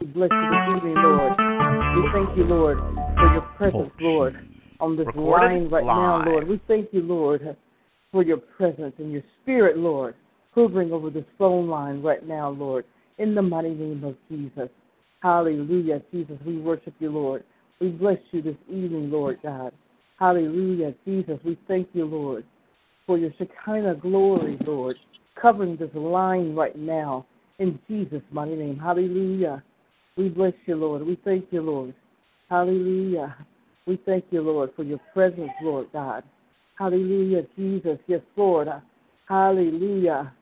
We bless you this evening, Lord. We thank you, Lord, for your presence, oh, Lord, on this Recorded line right now. Lord. We thank you, Lord, for your presence and your spirit, Lord, hovering over this phone line right now, Lord, in the mighty name of Jesus. Hallelujah, Jesus. We worship you, Lord. We bless you this evening, Lord God. Hallelujah, Jesus. We thank you, Lord, for your Shekinah glory, Lord, covering this line right now in Jesus' mighty name. Hallelujah. We bless you, Lord. We thank you, Lord. Hallelujah. We thank you, Lord, for your presence, Lord God. Hallelujah, Jesus. Yes, Lord. Hallelujah.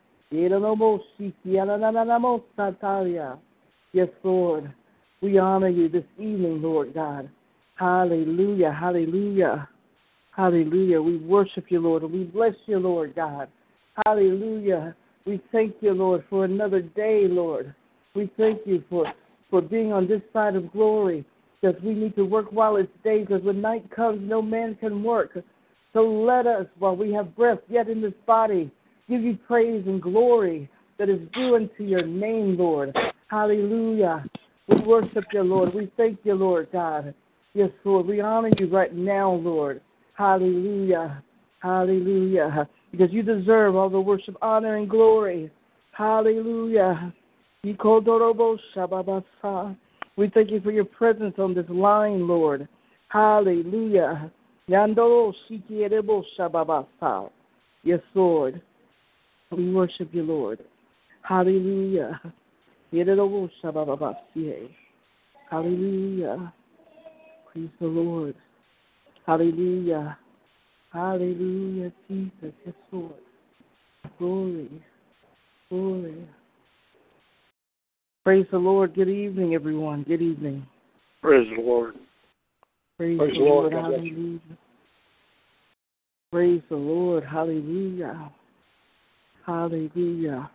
Yes, Lord. We honor you this evening, Lord God. Hallelujah. Hallelujah. Hallelujah. We worship you, Lord, and we bless you, Lord God. Hallelujah. We thank you, Lord, for another day, Lord. We thank you for, for being on this side of glory because we need to work while it's day because when night comes, no man can work. So let us, while we have breath yet in this body, give you praise and glory that is due unto your name, Lord. Hallelujah. We worship you, Lord. We thank you, Lord God. Yes, Lord. We honor you right now, Lord. Hallelujah. Hallelujah. Because you deserve all the worship, honor, and glory. Hallelujah. We thank you for your presence on this line, Lord. Hallelujah. Yes, Lord. We worship you, Lord. Hallelujah. Hallelujah. Praise the Lord. Hallelujah. Hallelujah, Jesus. Yes, Lord. Glory. Glory. Praise the Lord. Good evening, everyone. Good evening. Praise the Lord. Praise, Praise the Lord. Lord. God bless you. Hallelujah. Praise the Lord. Hallelujah. Hallelujah.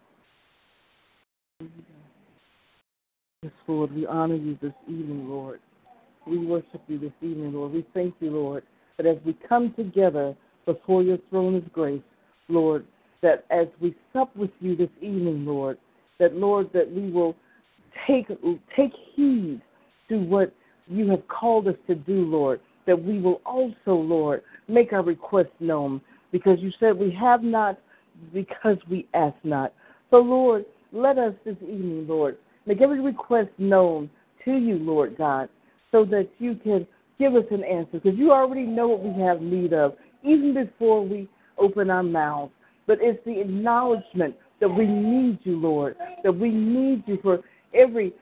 Yes, Lord, we honor you this evening, Lord. We worship you this evening, Lord. We thank you, Lord, that as we come together before your throne of grace, Lord, that as we sup with you this evening, Lord, that, Lord, that we will take, take heed to what you have called us to do, Lord, that we will also, Lord, make our requests known, because you said we have not because we ask not. So, Lord, let us this evening, Lord, make every request known to you, Lord God, so that you can give us an answer, because you already know what we have need of, even before we open our mouths. But it's the acknowledgement that we need you, Lord, that we need you for every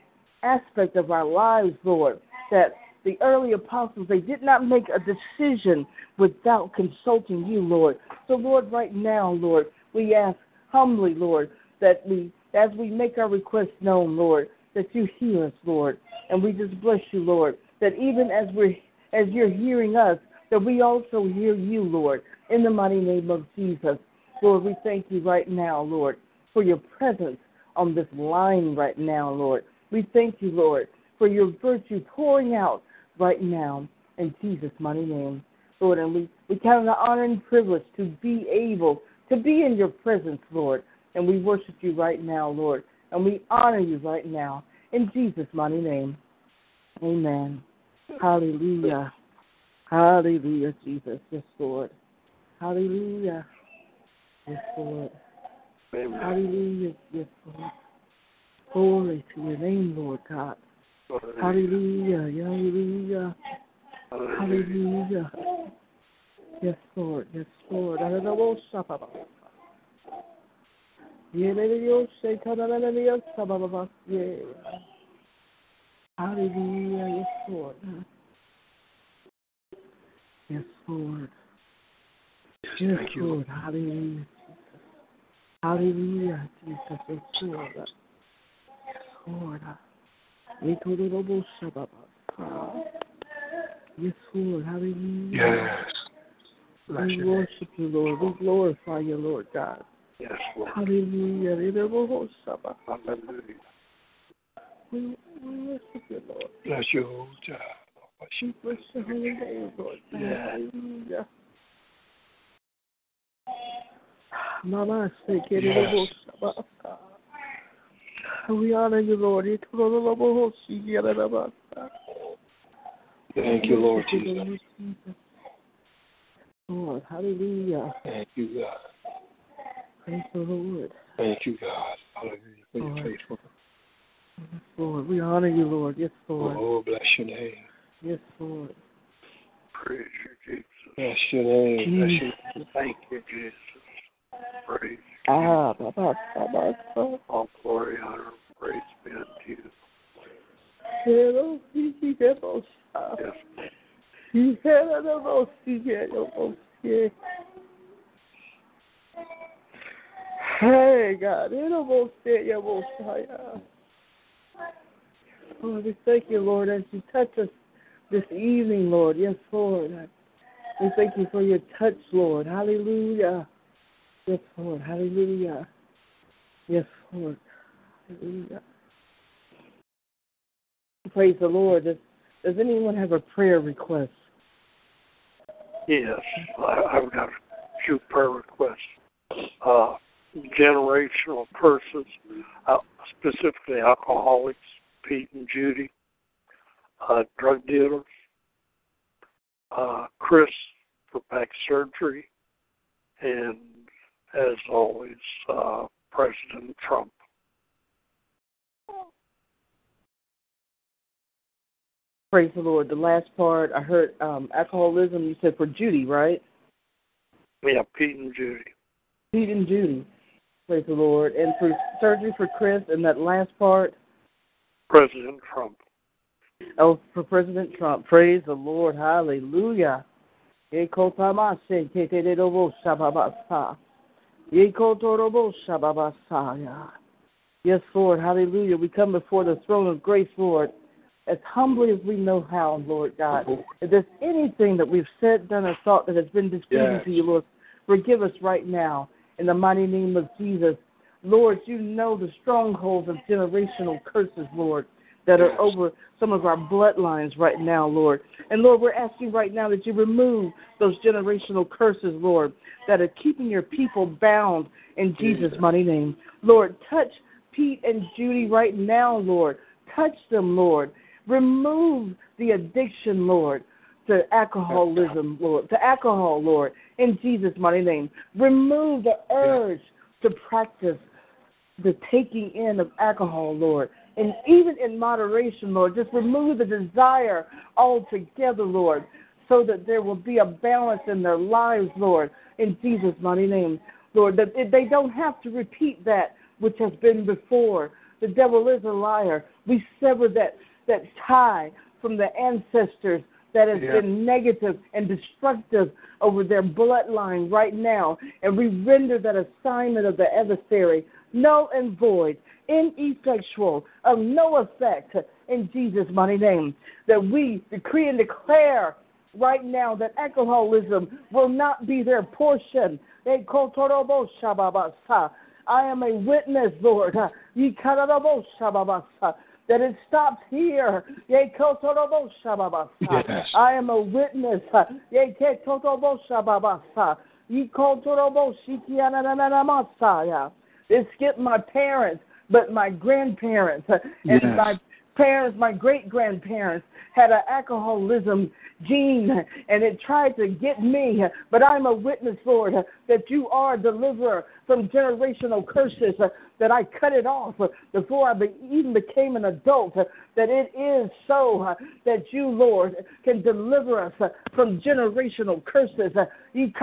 aspect of our lives, Lord, that the early apostles, they did not make a decision without consulting you, Lord. So, Lord, right now, Lord, we ask humbly, Lord, that we, as we make our requests known, Lord, that you hear us, Lord. And we just bless you, Lord, that even as we're, as you're hearing us, that we also hear you, Lord, in the mighty name of Jesus. Lord, we thank you right now, Lord, for your presence on this line right now, Lord. We thank you, Lord, for your virtue pouring out right now in Jesus' mighty name. Lord, and we, we count it an honor and privilege to be able to be in your presence, Lord. And we worship you right now, Lord. And we honor you right now in Jesus' mighty name. Amen. Hallelujah. Hallelujah, Jesus. Yes, Lord. Hallelujah. Yes, Lord. Amen. Hallelujah. Yes, Lord. Glory to your name, Lord God. Hallelujah. Hallelujah. Hallelujah. Yes, Lord. Yes, Lord. Hallelujah. Yes, Lord. Yes, Lord. Yes, Lord. Hallelujah. Hallelujah, Jesus. Yes, Lord. Uh, yes, Lord. Yes, Lord. Hallelujah. Yes. Bless We worship you, Lord. We glorify you, Lord God. Yes, Lord. Hallelujah. Hallelujah. We we worship you, Lord. Bless whole child. Bless We you. holy name, Lord. Yeah. Hallelujah. Mama say, get Yes. We honor you, Lord. Thank you, Lord Jesus. Lord, hallelujah. Thank you, God. Praise the Lord. Thank you, God. Hallelujah for your Lord. faithfulness. Yes, Lord. We honor you, Lord. Yes, Lord. Oh, bless your name. Yes, Lord. Praise you, Jesus. Bless your name. Bless your Jesus. Thank you, Jesus. Praise. Ah. All glory, honor, and praise be unto you. Hello, ah. Yes. He hello, he hello, he. Hey, God, hello, say you Messiah. Lord, we thank you, Lord, as you touch us this evening, Lord. Yes, Lord. We thank you for your touch, Lord. Hallelujah. Yes, Lord. Hallelujah. Yes, Lord. Hallelujah. Praise the Lord. Does, does anyone have a prayer request? Yes. I've got a few prayer requests. Uh, generational curses, uh, specifically alcoholics, Pete and Judy, uh, drug dealers, uh, Chris for back surgery, and as always, uh, President Trump. Praise the Lord. The last part, I heard um, alcoholism. You said for Judy, right? Yeah, Pete and Judy. Pete and Judy. Praise the Lord. And for surgery for Chris, and that last part, President Trump. oh, for President Trump. Praise the Lord. Hallelujah. Yes, Lord. Hallelujah. We come before the throne of grace, Lord, as humbly as we know how, Lord God. If there's anything that we've said, done, or thought that has been displeasing Yes. to you, Lord, forgive us right now in the mighty name of Jesus. Lord, you know the strongholds of generational curses, Lord, that are over some of our bloodlines right now, Lord. And Lord, we're asking right now that you remove those generational curses, Lord, that are keeping your people bound in Jesus' mighty name. Lord, touch Pete and Judy right now, Lord. Touch them, Lord. Remove the addiction, Lord, to alcoholism, Lord, to alcohol, Lord, in Jesus' mighty name. Remove the urge to practice the taking in of alcohol, Lord. And even in moderation, Lord, just remove the desire altogether, Lord, so that there will be a balance in their lives, Lord, in Jesus' mighty name. Lord, that they don't have to repeat that which has been before. The devil is a liar. We sever that, that tie from the ancestors that has Yeah. been negative and destructive over their bloodline right now, and we render that assignment of the adversary null and void, ineffectual, of no effect in Jesus' mighty name. That we decree and declare right now that alcoholism will not be their portion. I am a witness, Lord, that it stops here. Yes. I am a witness. It skipped my parents, but my grandparents uh, and Yes. my parents, my great grandparents had an alcoholism gene and it tried to get me. But I'm a witness, Lord, uh, that you are a deliverer from generational curses, uh, that I cut it off before I be, even became an adult, that it is so that you, Lord, can deliver us from generational curses. And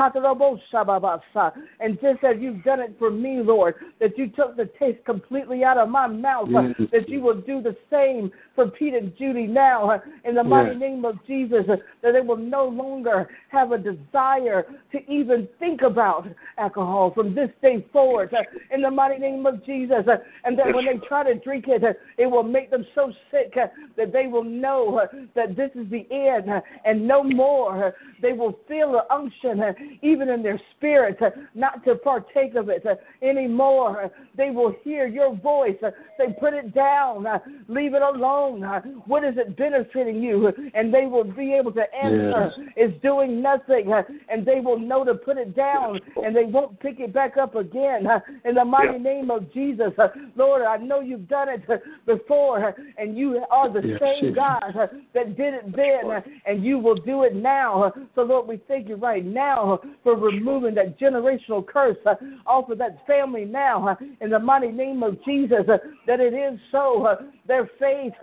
just as you've done it for me, Lord, that you took the taste completely out of my mouth, Yes. that you will do the same for Pete and Judy now, in the mighty name of Jesus, that they will no longer have a desire to even think about alcohol from this day forward uh, in the mighty name of Jesus. Uh, and that when they try to drink it, uh, it will make them so sick uh, that they will know that this is the end and no more. They will feel the unction even in their spirit not to partake of it anymore. They will hear your voice. They put it down, leave it alone. What is it benefiting you? And they will be able to answer, yes. is doing nothing. And they will know to put it down and they won't pick it back up again. In the mighty name of Jesus, Lord, I know you've done it before, and you are the yes, same God that did it then, and you will do it now. So, Lord, we thank you right now for removing that generational curse off of that family now. In the mighty name of Jesus, that it is so. Their faith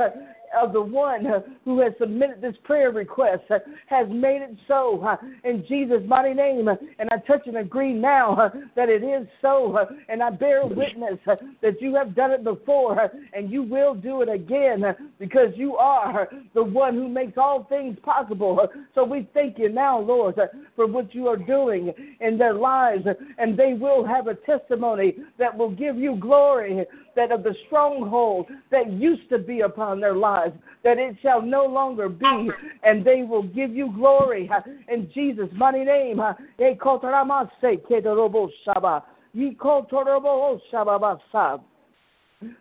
of the one who has submitted this prayer request has made it so in Jesus' mighty name. And I touch and agree now that it is so. And I bear witness that you have done it before and you will do it again because you are the one who makes all things possible. So we thank you now, Lord, for what you are doing in their lives. And they will have a testimony that will give you glory, that of the stronghold that used to be upon their lives that it shall no longer be, and they will give you glory in Jesus' mighty name.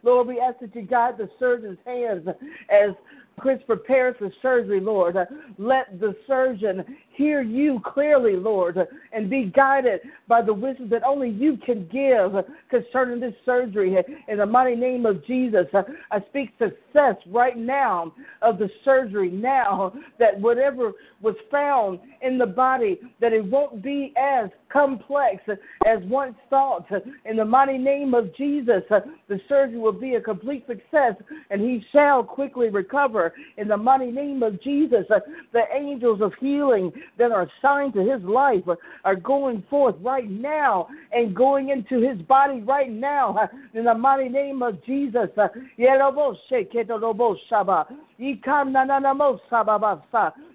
Lord, we ask that you guide the surgeon's hands as Chris prepares for surgery, Lord. Let the surgeon hear you clearly, Lord, and be guided by the wisdom that only you can give concerning this surgery. In the mighty name of Jesus, I speak success right now of the surgery now, that whatever was found in the body, that it won't be as complex as once thought. In the mighty name of Jesus, the surgery will be a complete success, and he shall quickly recover. In the mighty name of Jesus, the angels of healing that are assigned to his life are going forth right now and going into his body right now uh, in the mighty name of Jesus. Uh,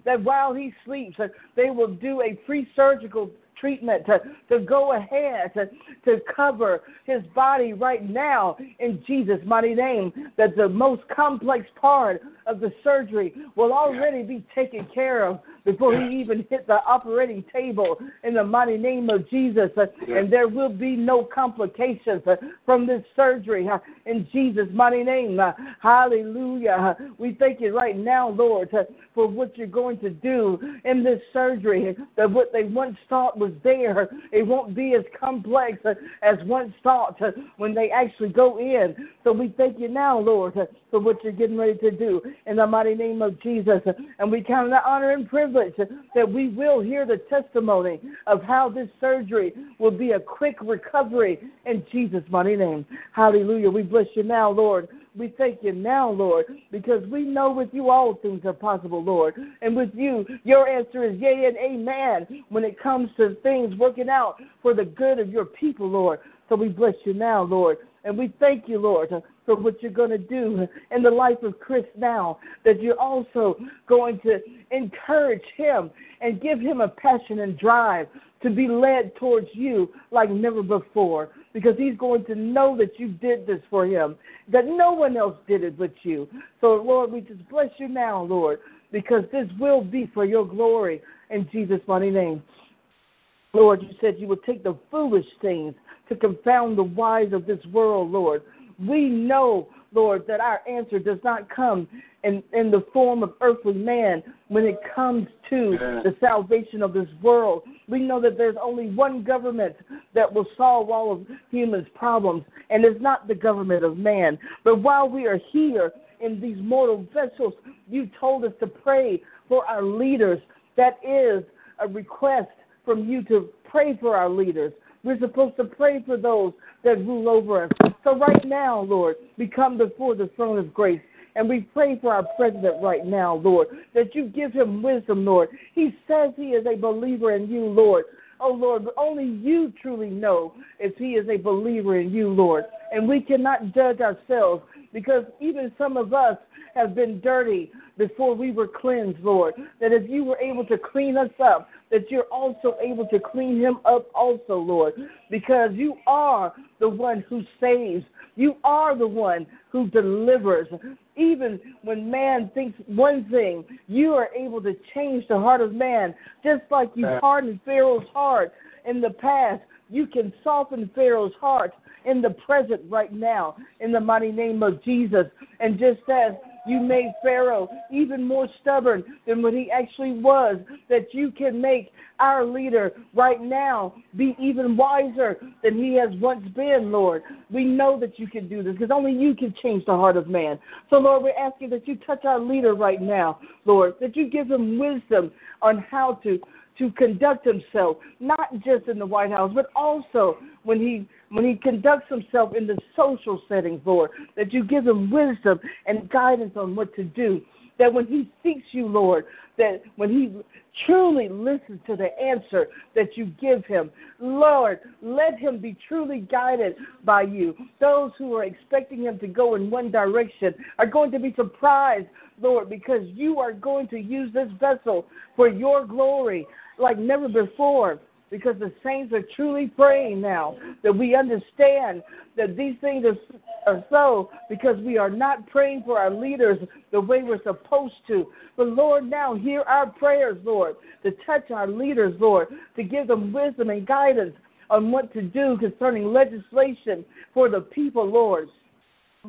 that while he sleeps, uh, they will do a pre surgical treatment to, to go ahead to, to cover his body right now in Jesus' mighty name. That the most complex part of the surgery will already be taken care of before he even hit the operating table in the mighty name of Jesus. And there will be no complications from this surgery in Jesus' mighty name. Hallelujah. We thank you right now, Lord, for what you're going to do in this surgery. That what they once thought was there, it won't be as complex as once thought when they actually go in. So we thank you now, Lord, for what you're getting ready to do in the mighty name of Jesus. And we count the honor and privilege that we will hear the testimony of how this surgery will be a quick recovery in Jesus' mighty name. Hallelujah. We bless you now, Lord. We thank you now, Lord, because we know with you all things are possible, Lord. And with you, your answer is yea and amen when it comes to things working out for the good of your people, Lord. So we bless you now, Lord. And we thank you, Lord, for what you're going to do in the life of Chris now, that you're also going to encourage him and give him a passion and drive to be led towards you like never before because he's going to know that you did this for him, that no one else did it but you. So, Lord, we just bless you now, Lord, because this will be for your glory in Jesus' mighty name. Lord, you said you would take the foolish things to confound the wise of this world, Lord. We know, Lord, that our answer does not come in, in the form of earthly man when it comes to the salvation of this world. We know that there's only one government that will solve all of humans' problems, and it's not the government of man. But while we are here in these mortal vessels, you told us to pray for our leaders. That is a request from you to pray for our leaders. We're supposed to pray for those that rule over us. So right now, Lord, we come before the throne of grace and we pray for our president right now, Lord, that you give him wisdom, Lord. He says he is a believer in you, Lord. Oh, Lord, but only you truly know if he is a believer in you, Lord. And we cannot judge ourselves because even some of us have been dirty before we were cleansed, Lord. That if you were able to clean us up, that you're also able to clean him up also, Lord, because you are the one who saves. You are the one who delivers. Even when man thinks one thing, you are able to change the heart of man, just like you hardened Pharaoh's heart in the past. You can soften Pharaoh's heart in the present right now, in the mighty name of Jesus. And just as you made Pharaoh even more stubborn than what he actually was, that you can make our leader right now be even wiser than he has once been, Lord. We know that you can do this because only you can change the heart of man. So, Lord, we're asking that you touch our leader right now, Lord, that you give him wisdom on how to to conduct himself, not just in the White House, but also when he when he conducts himself in the social settings, Lord, that you give him wisdom and guidance on what to do. That when he seeks you, Lord, that when he truly listens to the answer that you give him, Lord, let him be truly guided by you. Those who are expecting him to go in one direction are going to be surprised, Lord, because you are going to use this vessel for your glory like never before because the saints are truly praying now that we understand that these things are, so because we are not praying for our leaders the way we're supposed to. But Lord, now hear our prayers, Lord, to touch our leaders, Lord, to give them wisdom and guidance on what to do concerning legislation for the people, Lord.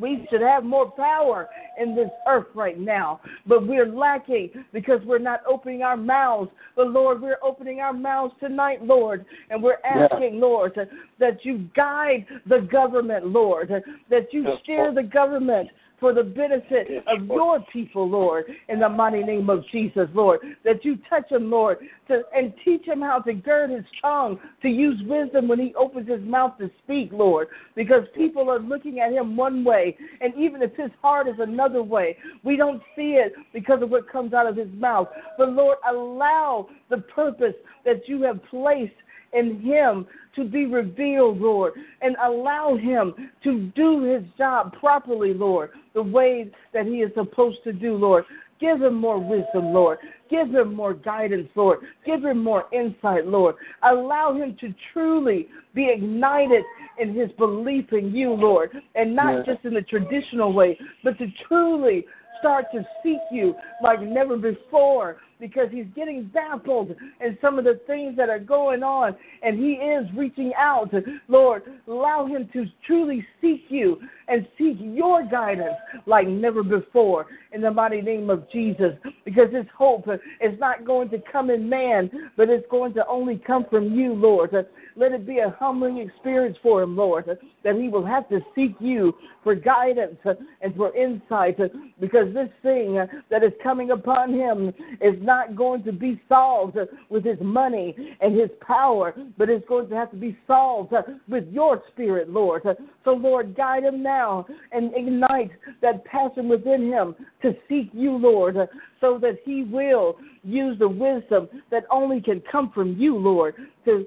We should have more power in this earth right now, but we're lacking because we're not opening our mouths. But Lord, we're opening our mouths tonight, Lord, and we're asking, yeah. Lord, that you guide the government, Lord, that you steer the government for the benefit of your people, Lord, in the mighty name of Jesus, Lord. That you touch him, Lord, to, and teach him how to gird his tongue, to use wisdom when he opens his mouth to speak, Lord, because people are looking at him one way, and even if his heart is another way, we don't see it because of what comes out of his mouth. But Lord, allow the purpose that you have placed in him to be revealed, Lord, and allow him to do his job properly, Lord, the way that he is supposed to do, Lord. Give him more wisdom, Lord. Give him more guidance, Lord. Give him more insight, Lord. Allow him to truly be ignited in his belief in you, Lord, and not just in the traditional way, but to truly start to seek you like never before because he's getting baffled in some of the things that are going on and he is reaching out. Lord, allow him to truly seek you and seek your guidance like never before in the mighty name of Jesus because his hope is not going to come in man, but it's going to only come from you, Lord. Let it be a humbling experience for him, Lord, that he will have to seek you for guidance and for insight because this thing that is coming upon him is not going to be solved with his money and his power, but it's going to have to be solved with your spirit, Lord. So, Lord, guide him now and ignite that passion within him to seek you, Lord, so that he will use the wisdom that only can come from you, Lord, to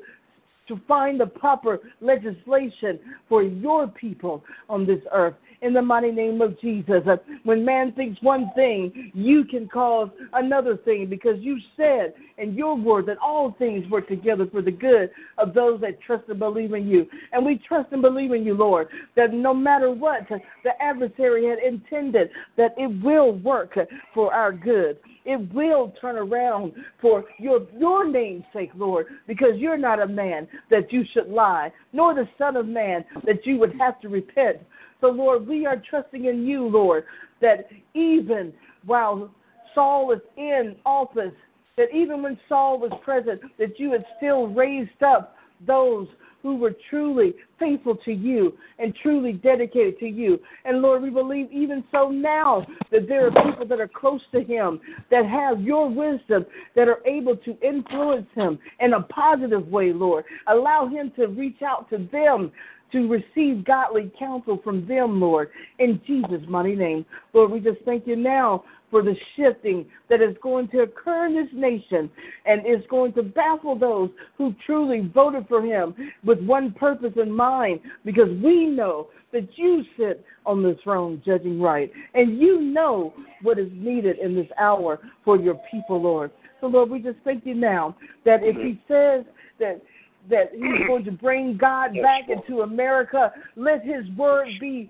to find the proper legislation for your people on this earth in the mighty name of Jesus. When man thinks one thing, you can cause another thing because you said in your word that all things work together for the good of those that trust and believe in you. And we trust and believe in you, Lord, that no matter what the adversary had intended, that it will work for our good. It will turn around for your your name's sake, Lord, because you're not a man that you should lie, nor the Son of Man that you would have to repent. So, Lord, we are trusting in you, Lord, that even while Saul was in office, that even when Saul was present, that you had still raised up those who were truly faithful to you and truly dedicated to you. And Lord, we believe even so now that there are people that are close to him that have your wisdom that are able to influence him in a positive way, Lord. Allow him to reach out to them to receive godly counsel from them, Lord, in Jesus' mighty name. Lord, we just thank you now for the shifting that is going to occur in this nation and is going to baffle those who truly voted for him with one purpose in mind because we know that you sit on the throne judging right and you know what is needed in this hour for your people, Lord. So, Lord, we just thank you now that if he says that that he's going to bring God back into America, let his word be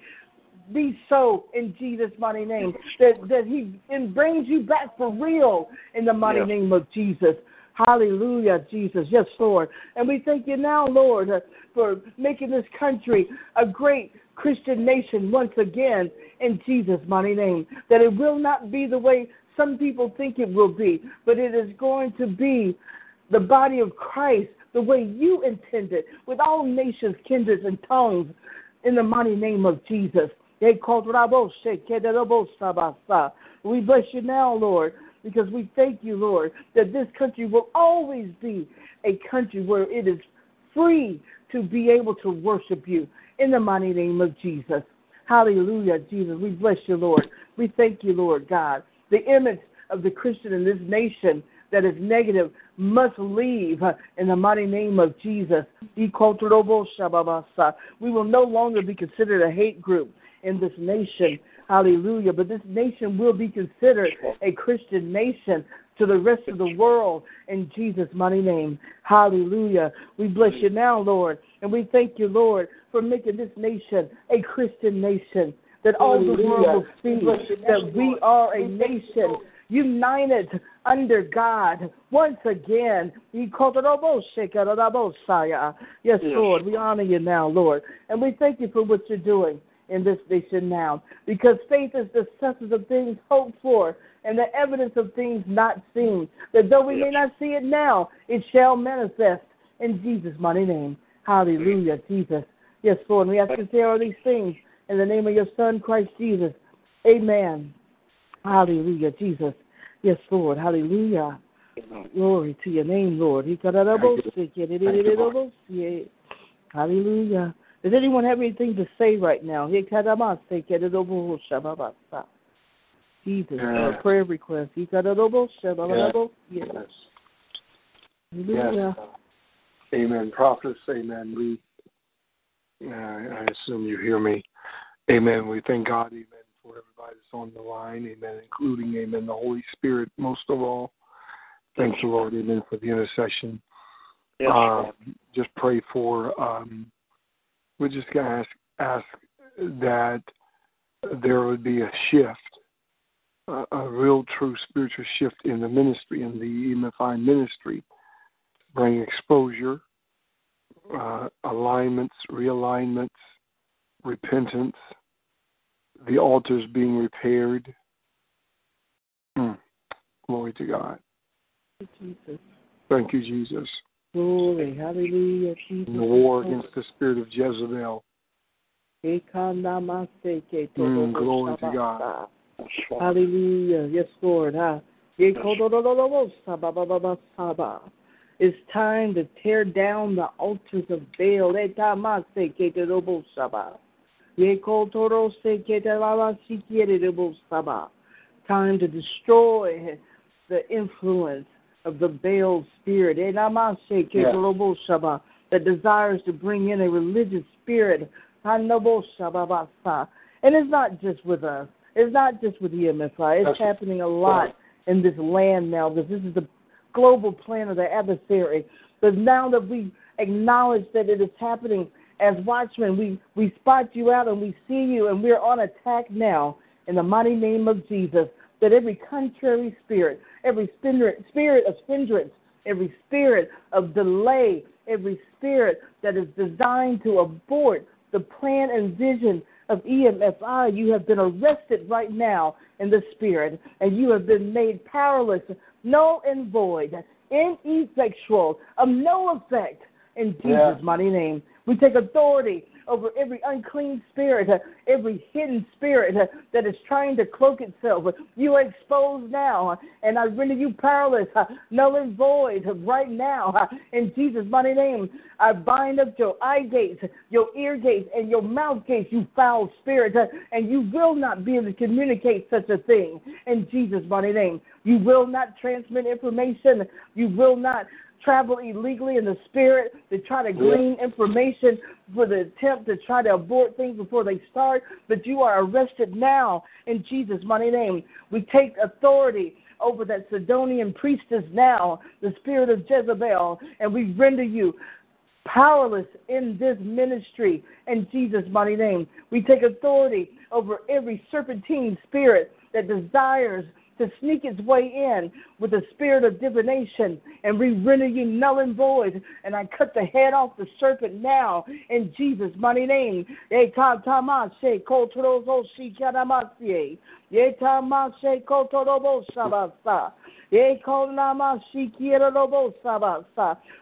be so in Jesus' mighty name. That that He brings you back for real in the mighty name of Jesus. Hallelujah, Jesus. Yes, Lord. And we thank you now, Lord, uh, for making this country a great Christian nation once again in Jesus' mighty name. That it will not be the way some people think it will be, but it is going to be the body of Christ the way you intended, with all nations, kindreds, and tongues, in the mighty name of Jesus. Oh, oh, oh, we bless you now, Lord, because we thank you, Lord, that this country will always be a country where it is free to be able to worship you in the mighty name of Jesus. Hallelujah, Jesus. We bless you, Lord. We thank you, Lord God. The image of the Christian in this nation that is negative must leave in the mighty name of Jesus. We will no longer be considered a hate group in this nation. Hallelujah. But this nation will be considered a Christian nation to the rest of the world in Jesus' mighty name. Hallelujah. We bless you now, Lord. And we thank you, Lord, for making this nation a Christian nation. That all the world will see that we are a nation united under God once again. Ye called a robosheka bosha. Yes, Lord, we honor you now, Lord. And we thank you for what you're doing in this nation now. Because faith is the substance of things hoped for and the evidence of things not seen. That though we may not see it now, it shall manifest in Jesus' mighty name. Hallelujah, mm-hmm. Jesus. Yes, Lord. And we ask you to say all these things in the name of your Son, Christ Jesus. Amen. Hallelujah, Jesus. Yes, Lord. Hallelujah. Glory to your name, Lord. Hallelujah. Does anyone have anything to say right now? Jesus, uh, prayer request. Yes. yes. Yes. Amen. Prophets, amen. We, uh, I assume you hear me. Amen. We thank God, amen, for everybody that's on the line, amen, including, amen, the Holy Spirit, most of all. Thanks, Lord, amen, for the intercession. Yes. Uh, just pray for um, we're just going to ask, ask that there would be a shift, a, a real true spiritual shift in the ministry, in the EMFI ministry. Bring exposure, uh, alignments, realignments, repentance, the altars being repaired. Mm. Glory to God. Jesus. Thank you, Jesus. Glory, hallelujah, Jesus. In the war against the spirit of Jezebel. Mm, glory to God. Hallelujah. Yes, Lord. It's time to tear down the altars of Baal. Time to destroy the influence of the Baal spirit that desires to bring in a religious spirit. And it's not just with us. It's not just with EMFI. It's That's happening a lot in this land now because this is the global plan of the adversary. But now that we acknowledge that it is happening as watchmen, we, we spot you out and we see you and we're on attack now in the mighty name of Jesus. That every contrary spirit, every spirit of hindrance, every spirit of delay, every spirit that is designed to abort the plan and vision of EMFI, you have been arrested right now in the spirit, and you have been made powerless, null and void, ineffectual, of no effect in Jesus' yeah. mighty name. We take authority over every unclean spirit, uh, every hidden spirit uh, that is trying to cloak itself. You are exposed now, uh, and I render you powerless, null and void right now. In Jesus' mighty name, I bind up your eye gates, your ear gates, and your mouth gates, you foul spirit, and you will not be able to communicate such a thing. In Jesus' mighty name, you will not transmit information. You will not travel illegally in the spirit to try to glean information for the attempt to try to abort things before they start, but you are arrested now in Jesus' mighty name. We take authority over that Sidonian priestess now, the spirit of Jezebel, and we render you powerless in this ministry in Jesus' mighty name. We take authority over every serpentine spirit that desires to sneak its way in with the spirit of divination, and we render you null and void. And I cut the head off the serpent now in Jesus' mighty name.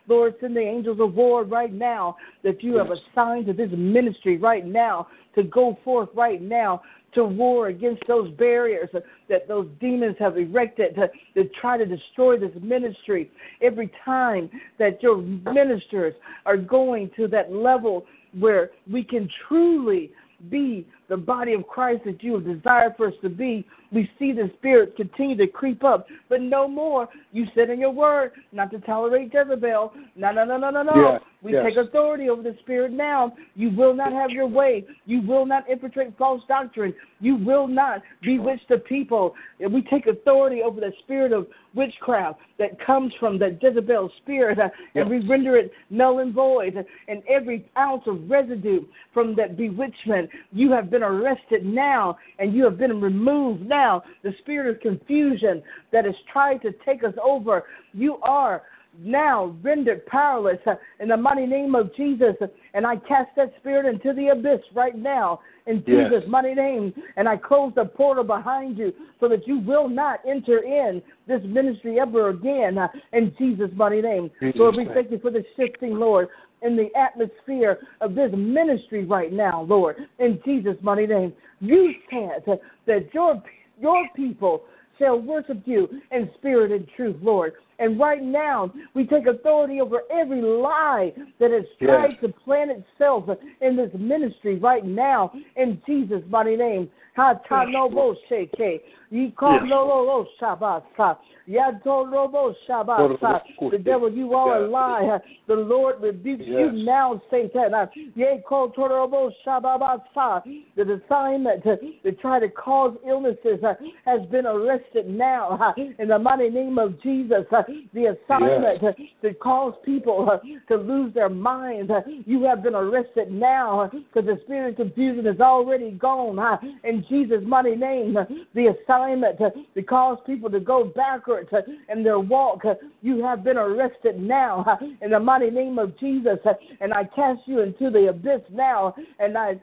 Lord, send the angels of war right now that you have assigned to this ministry right now to go forth right now to war against those barriers that those demons have erected to, to try to destroy this ministry. Every time that your ministers are going to that level where we can truly be the body of Christ that you have desired for us to be, we see the spirit continue to creep up. But no more. You said in your word not to tolerate Jezebel. No, no, no, no, no, no. Yeah, we yes. take authority over the spirit now. You will not have your way. You will not infiltrate false doctrine. You will not bewitch the people. And we take authority over the spirit of witchcraft that comes from that Jezebel spirit, uh, and we render it null and void. And every ounce of residue from that bewitchment, you have been arrested now, and you have been removed now. The spirit of confusion that has tried to take us over, you are now rendered powerless in the mighty name of Jesus. And I cast that spirit into the abyss right now in Yes. Jesus' mighty name. And I close the portal behind you so that you will not enter in this ministry ever again in Jesus' mighty name. Jesus' Lord, we thank you for the shifting, Lord. In the atmosphere of this ministry right now, Lord, in Jesus' mighty name, you said that your your people shall worship you in spirit and truth, Lord. And right now, we take authority over every lie that has tried Yes. to plant itself in this ministry right now, in Jesus' mighty name. Hatanobo sheke, yikololo shabasa, yatolobo shabasa. The devil, you are a lie. The Lord rebukes you Yes. now, Satan. Yekotorobo shababasa. The assignment to, to try to cause illnesses uh, has been arrested now uh, in the mighty name of Jesus. Uh, The assignment uh, to cause people uh, to lose their minds, uh, you have been arrested now because the spirit of confusion is already gone. uh, In Jesus' mighty name, the assignment to cause people to go backwards in their walk, you have been arrested now in the mighty name of Jesus. And I cast you into the abyss now, and I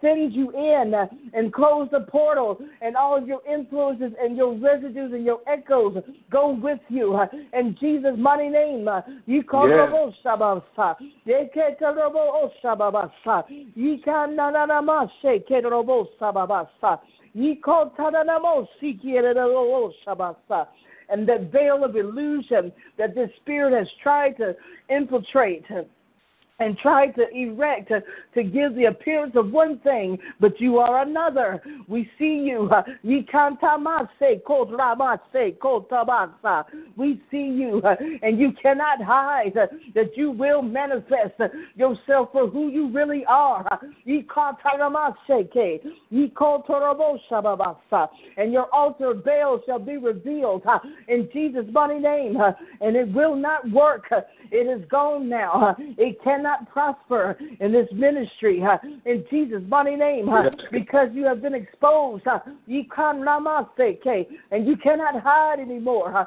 send you in and close the portal, and all of your influences and your residues and your echoes go with you. in Jesus' mighty name, you call Yes. Robo Shabasa. Yeketa Robo O Shababasa. Yikananama Sheketa Robo Sababasa. Yiko Tadanamo Sikiere Robo Shabasa. And that veil of illusion that this spirit has tried to infiltrate and tried to erect to, to give the appearance of one thing, but you are another. We see you. We see you, and you cannot hide that you will manifest yourself for who you really are. And your altar Baal shall be revealed in Jesus' mighty name, and it will not work. It is gone now. It cannot prosper in this ministry in Jesus' mighty name because you have been exposed. And you cannot hide anymore.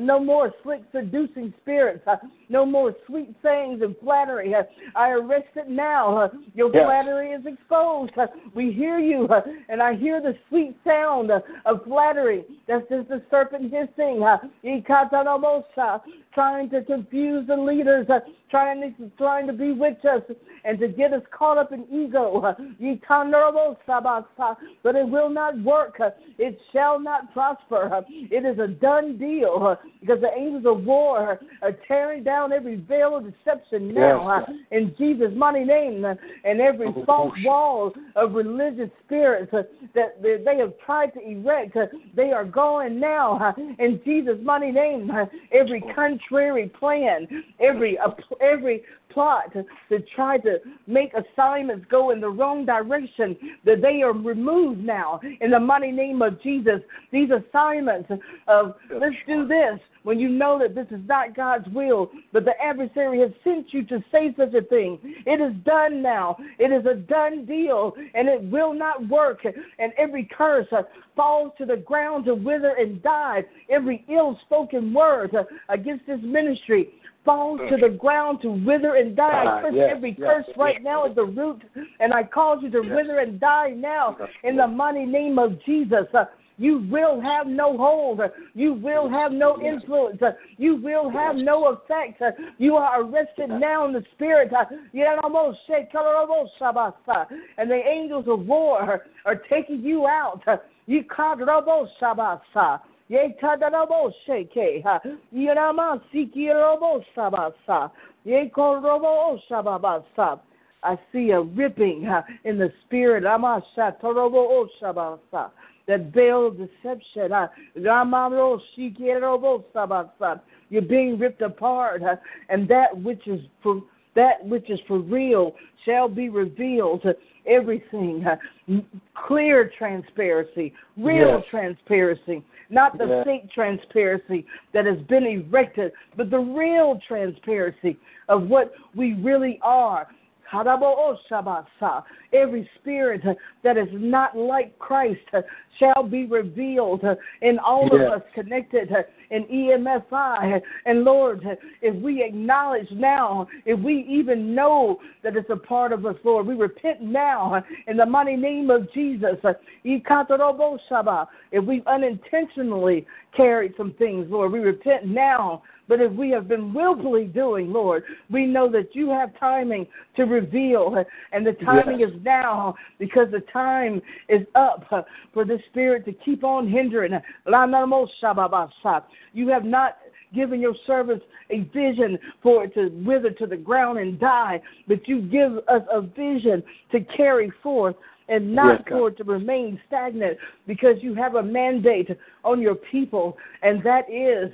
no more slick seducing spirits. No more sweet sayings and flattery. uh, I arrest it now. uh, your Yes. flattery is exposed. uh, we hear you, uh, and I hear the sweet sound uh, of flattery That's just the serpent hissing. Uh, trying to confuse the leaders, trying to trying to bewitch us and to get us caught up in ego. But it will not work. It shall not prosper. It is a done deal because the angels of war are tearing down every veil of deception now yes. in Jesus' mighty name uh, and every oh, false oh, wall of religious spirits uh, that they have tried to erect. Uh, they are going now in Jesus' mighty name. Every oh. contrary plan, every every plot to try to make assignments go in the wrong direction, that they are removed now in the mighty name of Jesus. These assignments of let's do this when you know that this is not God's will, but the adversary has sent you to say such a thing. It is done now. It is a done deal, and it will not work. And every curse uh, falls to the ground to wither and die. Every ill spoken word uh, against this ministry falls to the ground to wither and die. I uh, curse yes, every yes, curse yes, right now at the root, and I cause you to wither and die now in the mighty name of Jesus. Uh, you will have no hold. Uh, you will have no influence. Uh, you will have no effect. You are arrested now in the spirit. And the angels of war are taking you out. You can't Yekadarabo sheke ha. Yirama sikirobo sabasa. Yekorobo shababasa. I see a ripping in the spirit. Amasha torobo shabasa. That veil of deception. Ramaro sikirobo sabasa. You're being ripped apart, and that which is for that which is for real shall be revealed everything. Clear transparency, real Yes. transparency, not the Yes. fake transparency that has been erected, but the real transparency of what we really are. Every spirit that is not like Christ shall be revealed in all Yes. of us connected in EMFI. And Lord, if we acknowledge now, if we even know that it's a part of us, Lord, we repent now in the mighty name of Jesus. If we've unintentionally carried some things, Lord, we repent now but if we have been willfully doing, Lord, we know that you have timing to reveal, and the timing Yes. is now because the time is up for the Spirit to keep on hindering. La namos shababash. You have not given your servants a vision for it to wither to the ground and die, but you give us a vision to carry forth and not Yes, for it to remain stagnant because you have a mandate on your people, and that is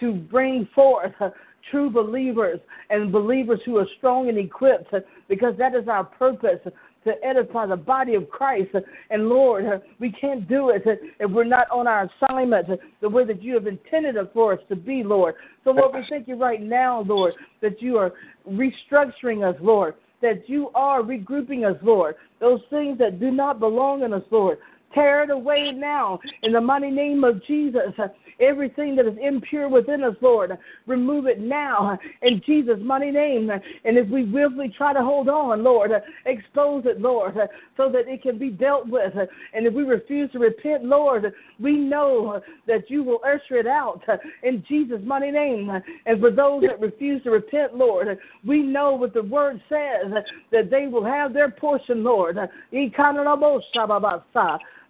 to bring forth true believers and believers who are strong and equipped because that is our purpose to edify the body of Christ. And Lord, we can't do it if we're not on our assignment the way that you have intended it for us to be, Lord. So, Lord, we thank you right now, Lord, that you are restructuring us, Lord, that you are regrouping us, Lord. Those things that do not belong in us, Lord. Tear it away now in the mighty name of Jesus. Everything that is impure within us, Lord, remove it now in Jesus' mighty name. And if we willfully try to hold on, Lord, expose it, Lord, so that it can be dealt with. And if we refuse to repent, Lord, we know that you will usher it out in Jesus' mighty name. And for those that refuse to repent, Lord, we know what the word says that they will have their portion, Lord.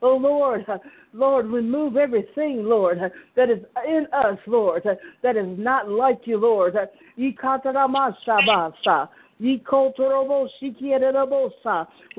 Oh Lord, Lord, remove everything, Lord, that is in us, Lord, that is not like you, Lord. We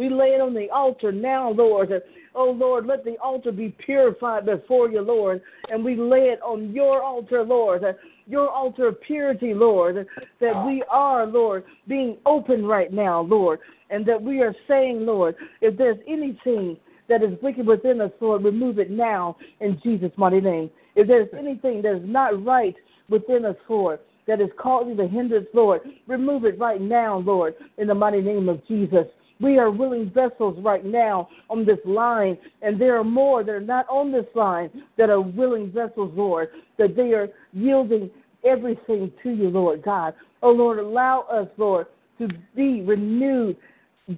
lay it on the altar now, Lord. Oh Lord, let the altar be purified before you, Lord. And we lay it on your altar, Lord. Your altar of purity, Lord. That we are, Lord, being open right now, Lord. And that we are saying, Lord, if there's anything that is wicked within us, Lord, remove it now in Jesus' mighty name. If there's anything that is not right within us, Lord, that is causing the hindrance, Lord, remove it right now, Lord, in the mighty name of Jesus. We are willing vessels right now on this line, and there are more that are not on this line that are willing vessels, Lord, that they are yielding everything to you, Lord God. Oh, Lord, allow us, Lord, to be renewed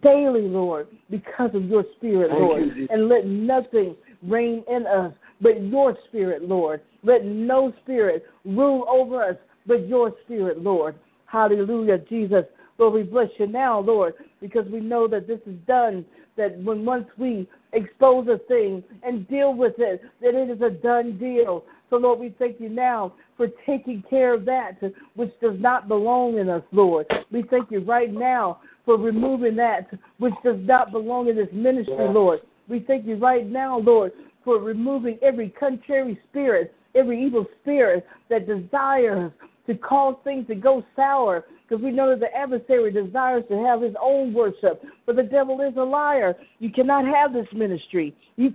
daily, Lord, because of your spirit, Thank Lord. you, and let nothing reign in us, but your spirit, Lord. Let no spirit rule over us, but your spirit, Lord. Hallelujah, Jesus. Lord, we bless you now, Lord, because we know that this is done. That when once we expose a thing and deal with it, that it is a done deal. So, Lord, we thank you now for taking care of that which does not belong in us, Lord. We thank you right now for removing that which does not belong in this ministry, Lord. We thank you right now, Lord, for removing every contrary spirit, every evil spirit that desires to cause things to go sour, because we know that the adversary desires to have his own worship. But the devil is a liar. You cannot have this ministry. You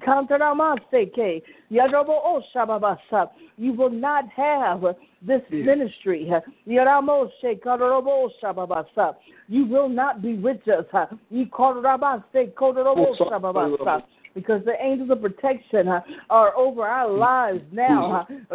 You will not have this ministry. You will not be with us because the angels of protection uh, are over our lives now. Uh,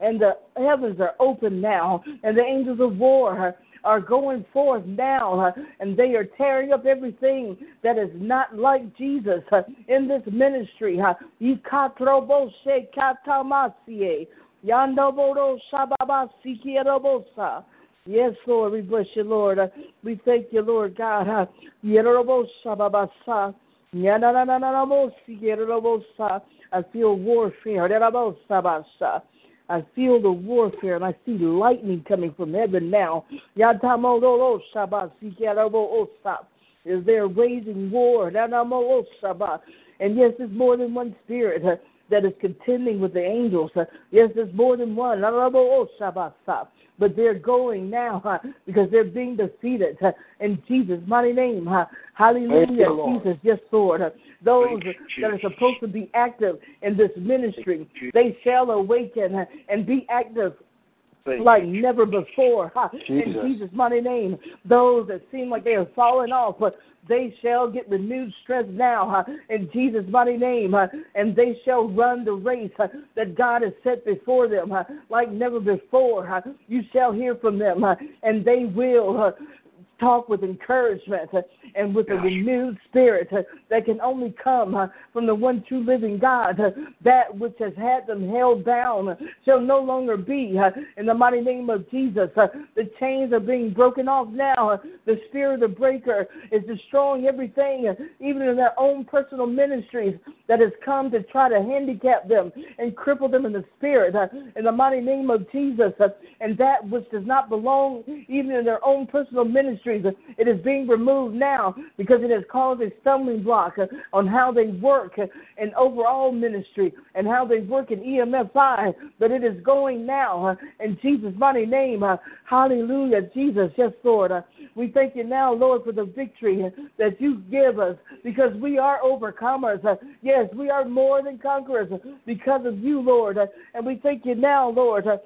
and the heavens are open now, and the angels of war uh, are going forth now, and they are tearing up everything that is not like Jesus in this ministry. Yes, Lord, we bless you, Lord. Uh, we thank you, Lord God. I feel warfare. I feel the warfare and I see lightning coming from heaven now. Is there raising war? And yes, there's more than one spirit that is contending with the angels. Yes, there's more than one but they're going now huh, because they're being defeated huh, in Jesus' mighty name. Huh. Hallelujah, you, Jesus, yes, Lord. Those that are supposed to be active in this ministry, they shall awaken and be active like never before. In Jesus' mighty name, those that seem like they are falling off, but they shall get renewed strength now in Jesus' mighty name, and they shall run the race that God has set before them like never before. You shall hear from them, and they will talk with encouragement uh, and with a renewed spirit uh, that can only come uh, from the one true living God. That which has had them held down shall no longer be. In the mighty name of Jesus, the chains are being broken off now. The spirit of the breaker is destroying everything, even in their own personal ministries, that has come to try to handicap them and cripple them in the spirit. In the mighty name of Jesus, and that which does not belong even in their own personal ministry ministries. It is being removed now because it has caused a stumbling block on how they work in overall ministry and how they work in EMFI. But it is going now in Jesus' mighty name. Hallelujah, Jesus. Yes, Lord. We thank you now, Lord, for the victory that you give us because we are overcomers. Yes, we are more than conquerors because of you, Lord. And we thank you now, Lord. Like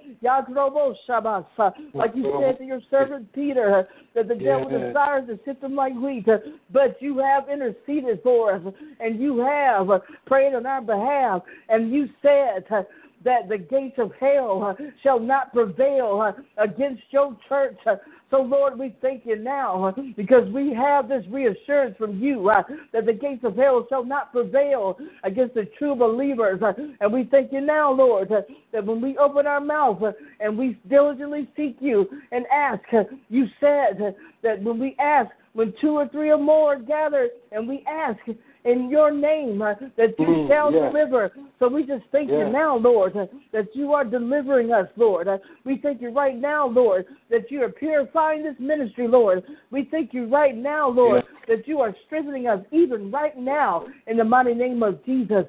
you said to your servant Peter, that the devil desires to sift them like wheat, uh, but you have interceded for us and you have uh, prayed on our behalf, and you said uh, that the gates of hell uh, shall not prevail uh, against your church. Uh, so, Lord, we thank you now because we have this reassurance from you uh, that the gates of hell shall not prevail against the true believers. Uh, and we thank you now, Lord, uh, that when we open our mouth and we diligently seek you and ask, you said that when we ask, when two or three or more are gathered and we ask, in your name uh, that you mm, shall yes. deliver. So we just thank yes. you now, Lord, uh, that you are delivering us, Lord. Uh, we thank you right now, Lord, that you are purifying this ministry, Lord. We thank you right now, Lord, yes. that you are strengthening us even right now in the mighty name of Jesus.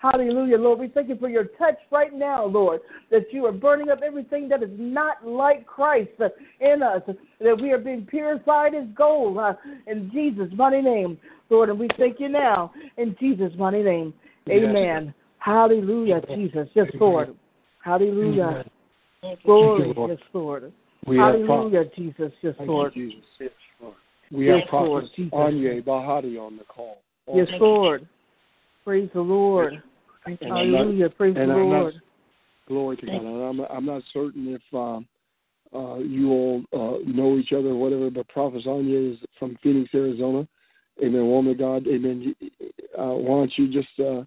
Hallelujah, Lord. We thank you for your touch right now, Lord, that you are burning up everything that is not like Christ in us, that we are being purified as gold uh, in Jesus' mighty name. Lord, and we thank you now in Jesus' mighty name. Amen. Yes. Hallelujah, Jesus. Yes, Lord. Hallelujah. Glory, you, yes, Lord. We Hallelujah, Jesus. Yes, Lord. Jesus. Yes, Lord. We yes, have Prophet Anya Bahati on the call. Yes, Lord. Praise the Lord. And Hallelujah. Not, Praise the Lord. Not, glory to God. I'm, I'm not certain if um, uh, you all uh, know each other or whatever, but Prophet Anya is from Phoenix, Arizona Amen. Woman of God, Amen. Uh, why don't you just uh,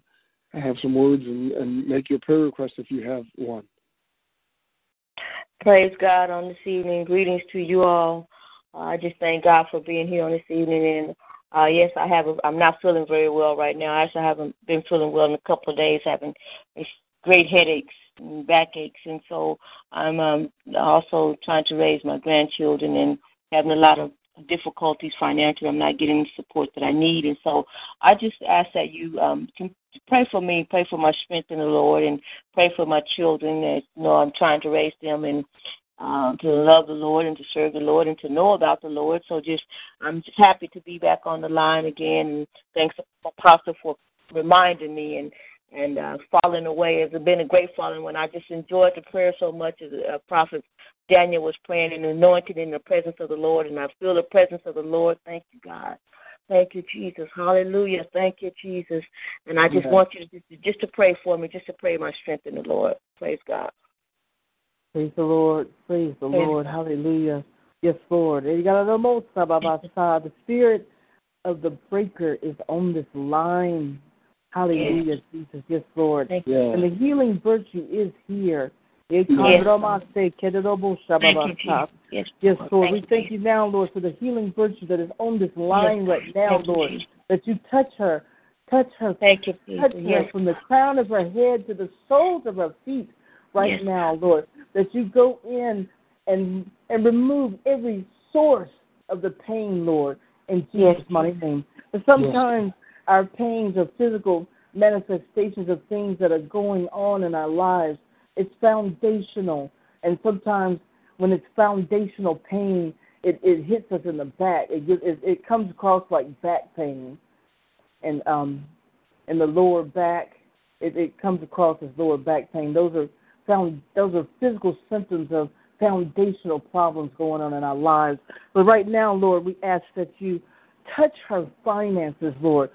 have some words and, and make your prayer request if you have one. Praise God on this evening. Greetings to you all. Uh, I just thank God for being here on this evening. And uh, yes, I have. A, I'm not feeling very well right now. I actually haven't been feeling well in a couple of days, having great headaches and backaches, and so I'm um, also trying to raise my grandchildren and having a lot of difficulties financially. I'm not getting the support that I need, and so I just ask that you um, can pray for me, pray for my strength in the Lord, and pray for my children. That you know, I'm trying to raise them and uh, to love the Lord and to serve the Lord and to know about the Lord. So just I'm just happy to be back on the line again. And thanks, Apostle, for reminding me and and uh, falling away. It's been a great falling when I just enjoyed the prayer so much as a prophet Daniel was praying and anointed in the presence of the Lord, and I feel the presence of the Lord. Thank you, God. Thank you, Jesus. Hallelujah. Thank you, Jesus. And I just yeah. want you to just, just to pray for me, just to pray my strength in the Lord. Praise God. Praise the Lord. Praise the Lord. Hallelujah. Yes, Lord. Eh, the spirit of the breaker is on this line. Hallelujah, yes. Jesus. Yes, Lord. Thank you. And the healing virtue is here. Yes. Yes, yes Lord. We thank you now, Lord, for the healing virtue that is on this line yes. right now, Lord. That you touch her, touch her, thank you, touch her from the crown of her head to the soles of her feet right now, Lord. That you go in and and remove every source of the pain, Lord, in Jesus' mighty name. But sometimes our pains are physical manifestations of things that are going on in our lives it's foundational. And sometimes when it's foundational pain, it, it hits us in the back. It, it it comes across like back pain, and um, in the lower back, it, it comes across as lower back pain. Those are found those are physical symptoms of foundational problems going on in our lives. But right now, Lord, we ask that you touch her finances, Lord.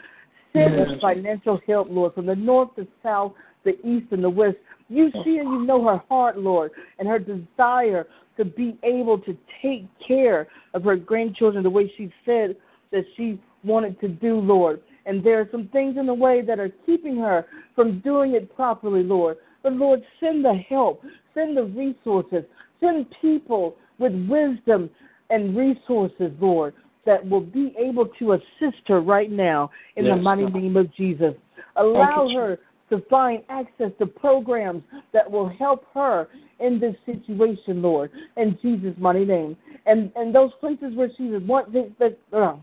Send yes. us financial help, Lord, from the north to south, the east and the west. You see and you know her heart, Lord, and her desire to be able to take care of her grandchildren the way she said that she wanted to do, Lord. And there are some things in the way that are keeping her from doing it properly, Lord. But Lord, send the help, send the resources, send people with wisdom and resources, Lord, that will be able to assist her right now in yes, the mighty name of Jesus. Allow her to find access to programs that will help her in this situation, Lord, in Jesus' mighty name. And and those places where she has once that uh,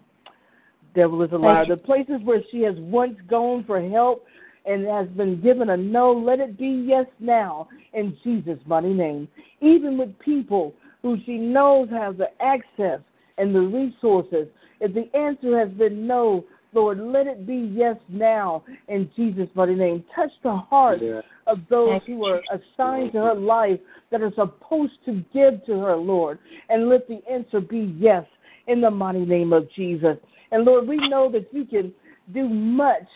devil is a liar. The places where she has once gone for help and has been given a no, let it be yes now in Jesus' mighty name. Even with people who she knows have the access and the resources, if the answer has been no, Lord, let it be yes now in Jesus' mighty name. Touch the hearts yeah. of those who are assigned to her life that are supposed to give to her, Lord, and let the answer be yes in the mighty name of Jesus. And Lord, we know that you can do much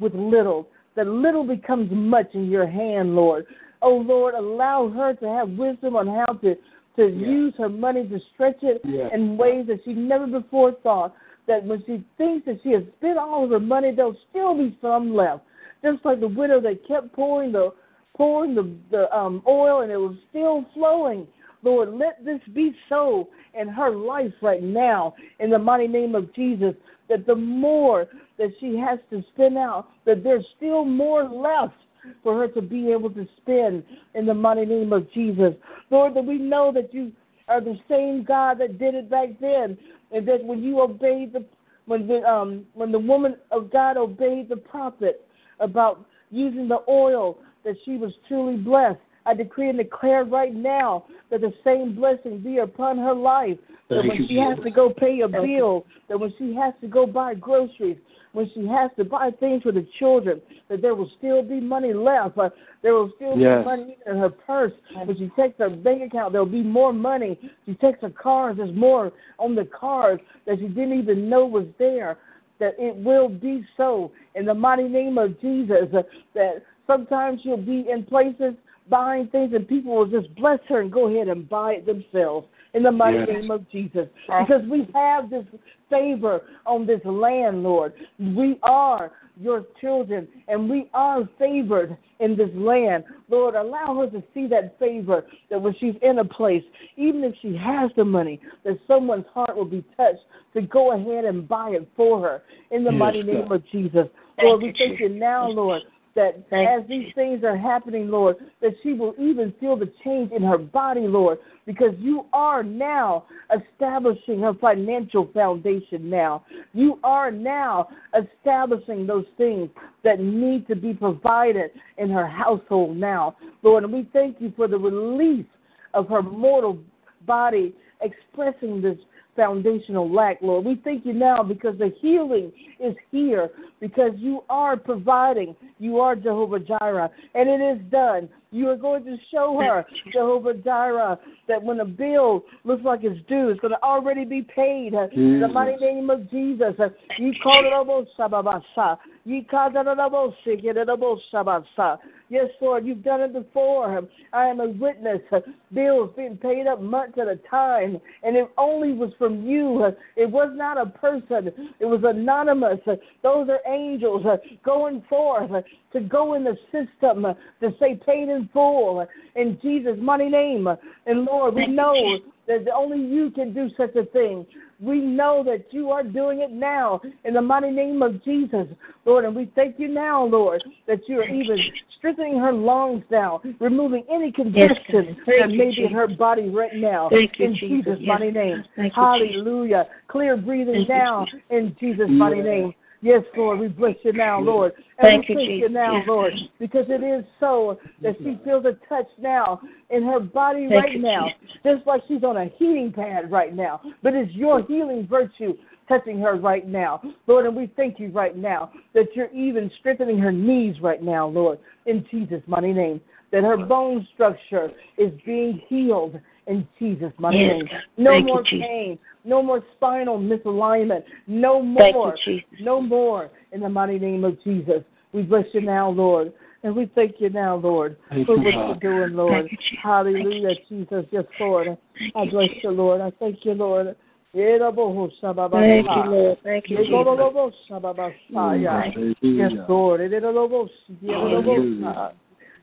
with little, that little becomes much in your hand, Lord. Oh, Lord, allow her to have wisdom on how to, to use her money to stretch it in ways that she never before thought that when she thinks that she has spent all of her money, there'll still be some left. Just like the widow that kept pouring the pouring the, the um, oil and it was still flowing. Lord, let this be so in her life right now in the mighty name of Jesus. That the more that she has to spend out, that there's still more left for her to be able to spend in the mighty name of Jesus. Lord, that we know that you are the same God that did it back then, and that when you obeyed the when the um when the woman of God obeyed the prophet about using the oil, that she was truly blessed. I decree and declare right now that the same blessing be upon her life. That when she has to go pay a bill, that when she has to go buy groceries, when she has to buy things for the children, that there will still be money left. Uh, there will still yes. be money in her purse. When she takes her bank account, there will be more money. She takes her cars, there's more on the cars that she didn't even know was there. That it will be so in the mighty name of Jesus. Uh, that sometimes she'll be in places buying things and people will just bless her and go ahead and buy it themselves in the mighty Yes. name of Jesus. Because we have this favor on this land, Lord. We are your children and we are favored in this land. Lord, allow her to see that favor that when she's in a place, even if she has the money, that someone's heart will be touched to go ahead and buy it for her in the Yes, mighty God. name of Jesus. Thank Lord, we you, thank you now, Lord, that Thank as these things are happening, Lord, that she will even feel the change in her body, Lord, because you are now establishing her financial foundation now. You are now establishing those things that need to be provided in her household now, Lord. And we thank you for the release of her mortal body expressing this foundational lack, Lord. We thank you now because the healing is here because you are providing. You are Jehovah Jireh, and it is done. You are going to show her, Jehovah Jireh, that when a bill looks like it's due, it's going to already be paid. In the Jesus. mighty name of Jesus. You call it about Shababasa. You call it about Shababasa. Yes, Lord, you've done it before. I am a witness. Bills being paid up months at a time, and it only was from you. It was not a person. It was anonymous. Those are angels going forth to go in the system to say paid in full in Jesus' mighty name. And Lord, we know that only you can do such a thing. We know that you are doing it now in the mighty name of Jesus, Lord. And we thank you now, Lord, that you are even strengthening her lungs now, removing any congestion Thank that you, may be in her body right now. Thank you, in Jesus. Yes. mighty name. Thank you, Hallelujah. Clear breathing Thank you, now Jesus. in Jesus' mighty Yes. name. Yes, Lord, we bless you now, Lord. And Thank we you, thank you Jesus. now, Lord, because it is so that she feels a touch now in her body Thank right you, now, Jesus. just like she's on a heating pad right now. But it's your healing virtue touching her right now, Lord. And we thank you right now that you're even strengthening her knees right now, Lord, in Jesus' mighty name. That her bone structure is being healed in Jesus' mighty Yes, name. No Thank you, more Jesus. pain, no more spinal misalignment, no Thank you, more, Jesus. no more in the mighty name of Jesus. We bless you now, Lord. And we thank you now, Lord, Thank for you, what God. you're doing, Lord. You, Jesus. Hallelujah, Jesus. Yes, Lord. I bless you, Lord. I thank you, Lord. Thank you, Lord. Thank you, Jesus. Yes, Hallelujah. Lord. Hallelujah.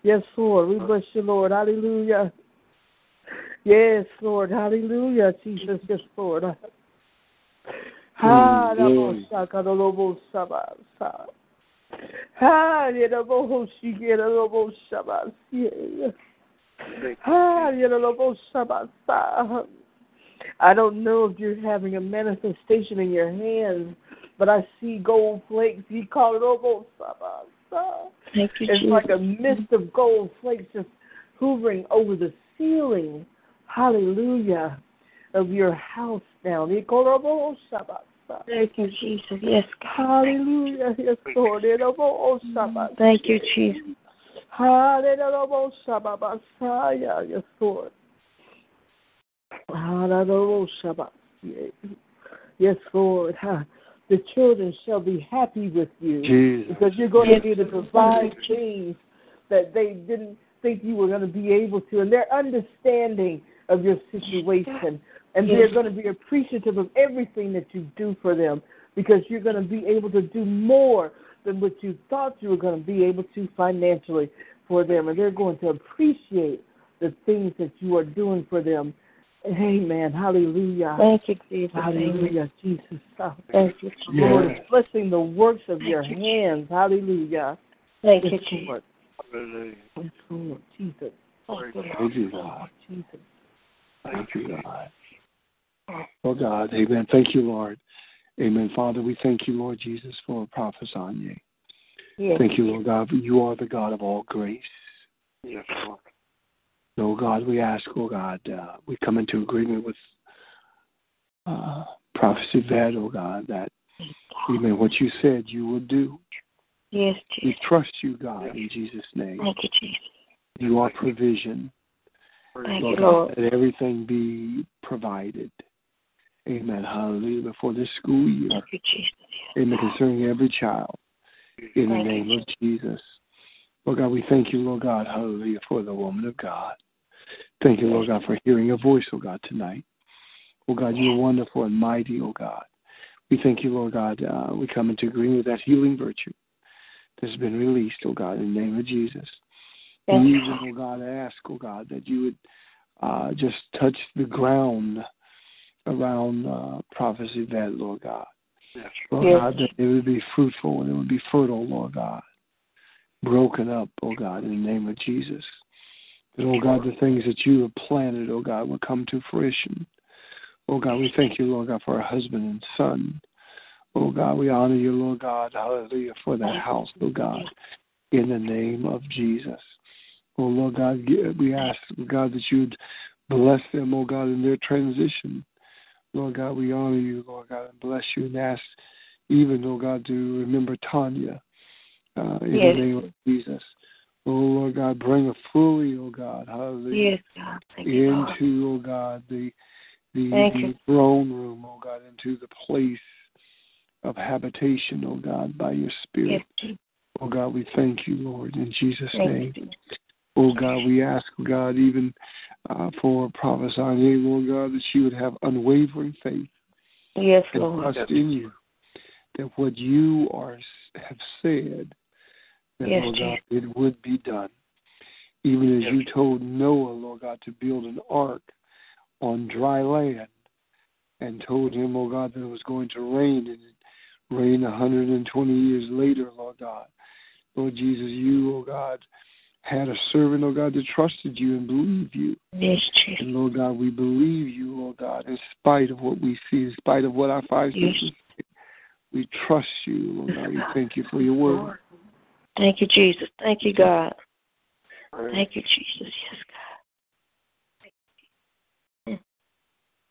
Yes, Lord. We bless you, Lord. Hallelujah. Yes, Lord. Hallelujah, Jesus. Yes, Lord. Ha, Mm, da, bo, glory. sa, ka, do, lo, bo, sa, ba, sa. Ha, ye, da, bo, ho, shi, ye, da, lo, bo, sa, ba, si, ye. Ha, ye, da, lo, bo, sa, ba, sa. I don't know if you're having a manifestation in your hands, but I see gold flakes. You call it obo sa, sa. It's like a mist of gold flakes just hovering over the ceiling. Hallelujah. Of your house now. You call it obo sa, ba, sa. Thank you, Jesus. Yes, God. Hallelujah. Yes, Lord. It obo sa, ba, Thank you, Jesus. Hallelujah. sa, ba, ba. Yes, Lord. Hallelujah. Yes, Lord. Ha. The children shall be happy with you Jesus. because you're going to be able to provide things that they didn't think you were going to be able to, and their understanding of your situation. And they're going to be appreciative of everything that you do for them because you're going to be able to do more than what you thought you were going to be able to financially for them. And they're going to appreciate the things that you are doing for them. Amen. Hallelujah. Thank you, Jesus. Hallelujah, Jesus. Thank you, Lord, Yes. blessing the works of your hands. Hallelujah. Thank you, Yes, Jesus. Lord. Hallelujah. Yes, Lord. Jesus. Thank you, God. Jesus. Thank you, God. Oh, God. Amen. Thank you, Lord. Amen. Father, we thank you, Lord Jesus, for Prophet Sonia. Yes. Thank you, Lord God, you are the God of all grace. Yes, Lord. Oh, God, we ask, oh, God, uh, we come into agreement with uh, Prophet Yvette, oh, God, that, amen, what you said you will do. Yes, We trust you, God, in Jesus' name. Thank you, Jesus. You are provision. Thank you, Lord Lord. Let everything be provided. Amen. Hallelujah. Before this school year. Thank you, Jesus. Amen. Concerning every child. In the Thank you, name of Jesus. Lord God, we thank you, Lord God, hallelujah, for the woman of God. Thank you, Lord God, for hearing a voice, oh God, tonight. Oh God, you're wonderful and mighty, oh God. We thank you, Lord God. Uh, we come into agreement with that healing virtue that's been released, oh God, in the name of Jesus. And even, oh God, I ask, oh God, that you would uh, just touch the ground around uh, Prophet Yvette, Lord God. Yes. Lord Yes. God, that it would be fruitful and it would be fertile, Lord God. Broken up, oh God, in the name of Jesus. That, oh God, the things that you have planted, oh God, will come to fruition. Oh God, we thank you, Lord God, for our husband and son. Oh God, we honor you, Lord God, hallelujah, for that house, oh God, in the name of Jesus. Oh Lord God, we ask, God, that you would bless them, oh God, in their transition. Lord God, we honor you, Lord God, and bless you and ask even, oh God, to remember Tanya uh, in Yes. the name of Jesus. Oh Lord God, bring her fully, oh God, hallelujah, Yes, God. Into, oh God, the the, the throne room, oh God, into the place of habitation, oh God, by your Spirit. Yes, Oh God, we thank you, Lord, in Jesus' Thank name. you. Oh God, we ask, God, even uh, for Prophet Anya, Lord God, that she would have unwavering faith Yes, and Lord. trust in you. That what you are have said, that Yes, Lord God, it would be done. Even as Yes. you told Noah, Lord God, to build an ark on dry land, and told him, oh God, that it was going to rain, and it rained 120 years later, Lord God. Lord Jesus, you, oh God, had a servant, oh God, that trusted you and believed you. Yes, Jesus. And Lord God, we believe you, Lord God, in spite of what we see, in spite of what our five Yes. senses say. We trust you, Lord God. We thank you for your word. Thank you, Jesus. Thank you, God. Thank you, Jesus. Yes, God.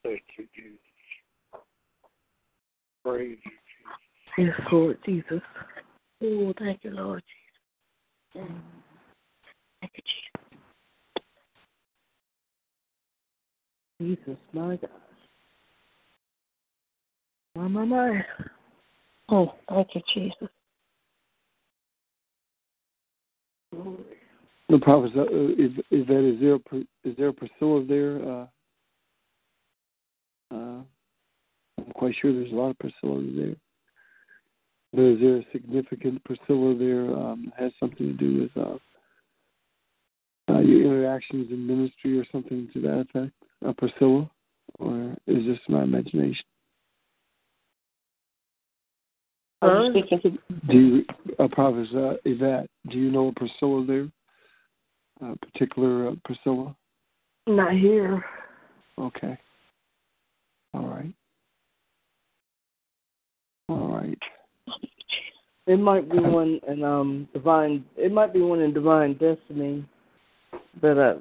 thank you, Jesus. Praise you, Yes, Lord Jesus. Oh, thank you, Lord Jesus. Mm. Jesus. My God. My, my, my. Oh, thank you, Jesus. The prophet, uh, is, is that is there a, is there a Priscilla there? Uh, uh, I'm quite sure there's a lot of Priscillas there. But is there a significant Priscilla there? Um, has something to do with uh, uh, your interactions in ministry or something to that effect? A Priscilla, or is this my imagination? Are you speaking to Do you, uh, prophet uh, Yvette? Do you know a Priscilla there? A particular uh, Priscilla? Not here. Okay. All right. All right. It might be one in um divine. It might be one in divine destiny, but uh,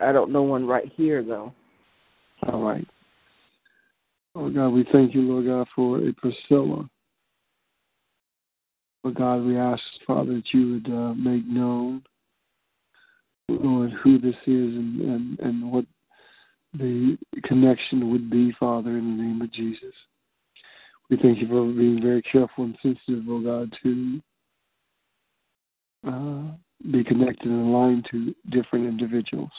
I don't know one right here though. All right. Oh God, we thank you, Lord God, for a Priscilla. Lord God, we ask, Father, that you would uh, make known, Lord, who this is and, and, and what the connection would be, Father, in the name of Jesus. We thank you for being very careful and sensitive, oh God, to uh, be connected and aligned to different individuals.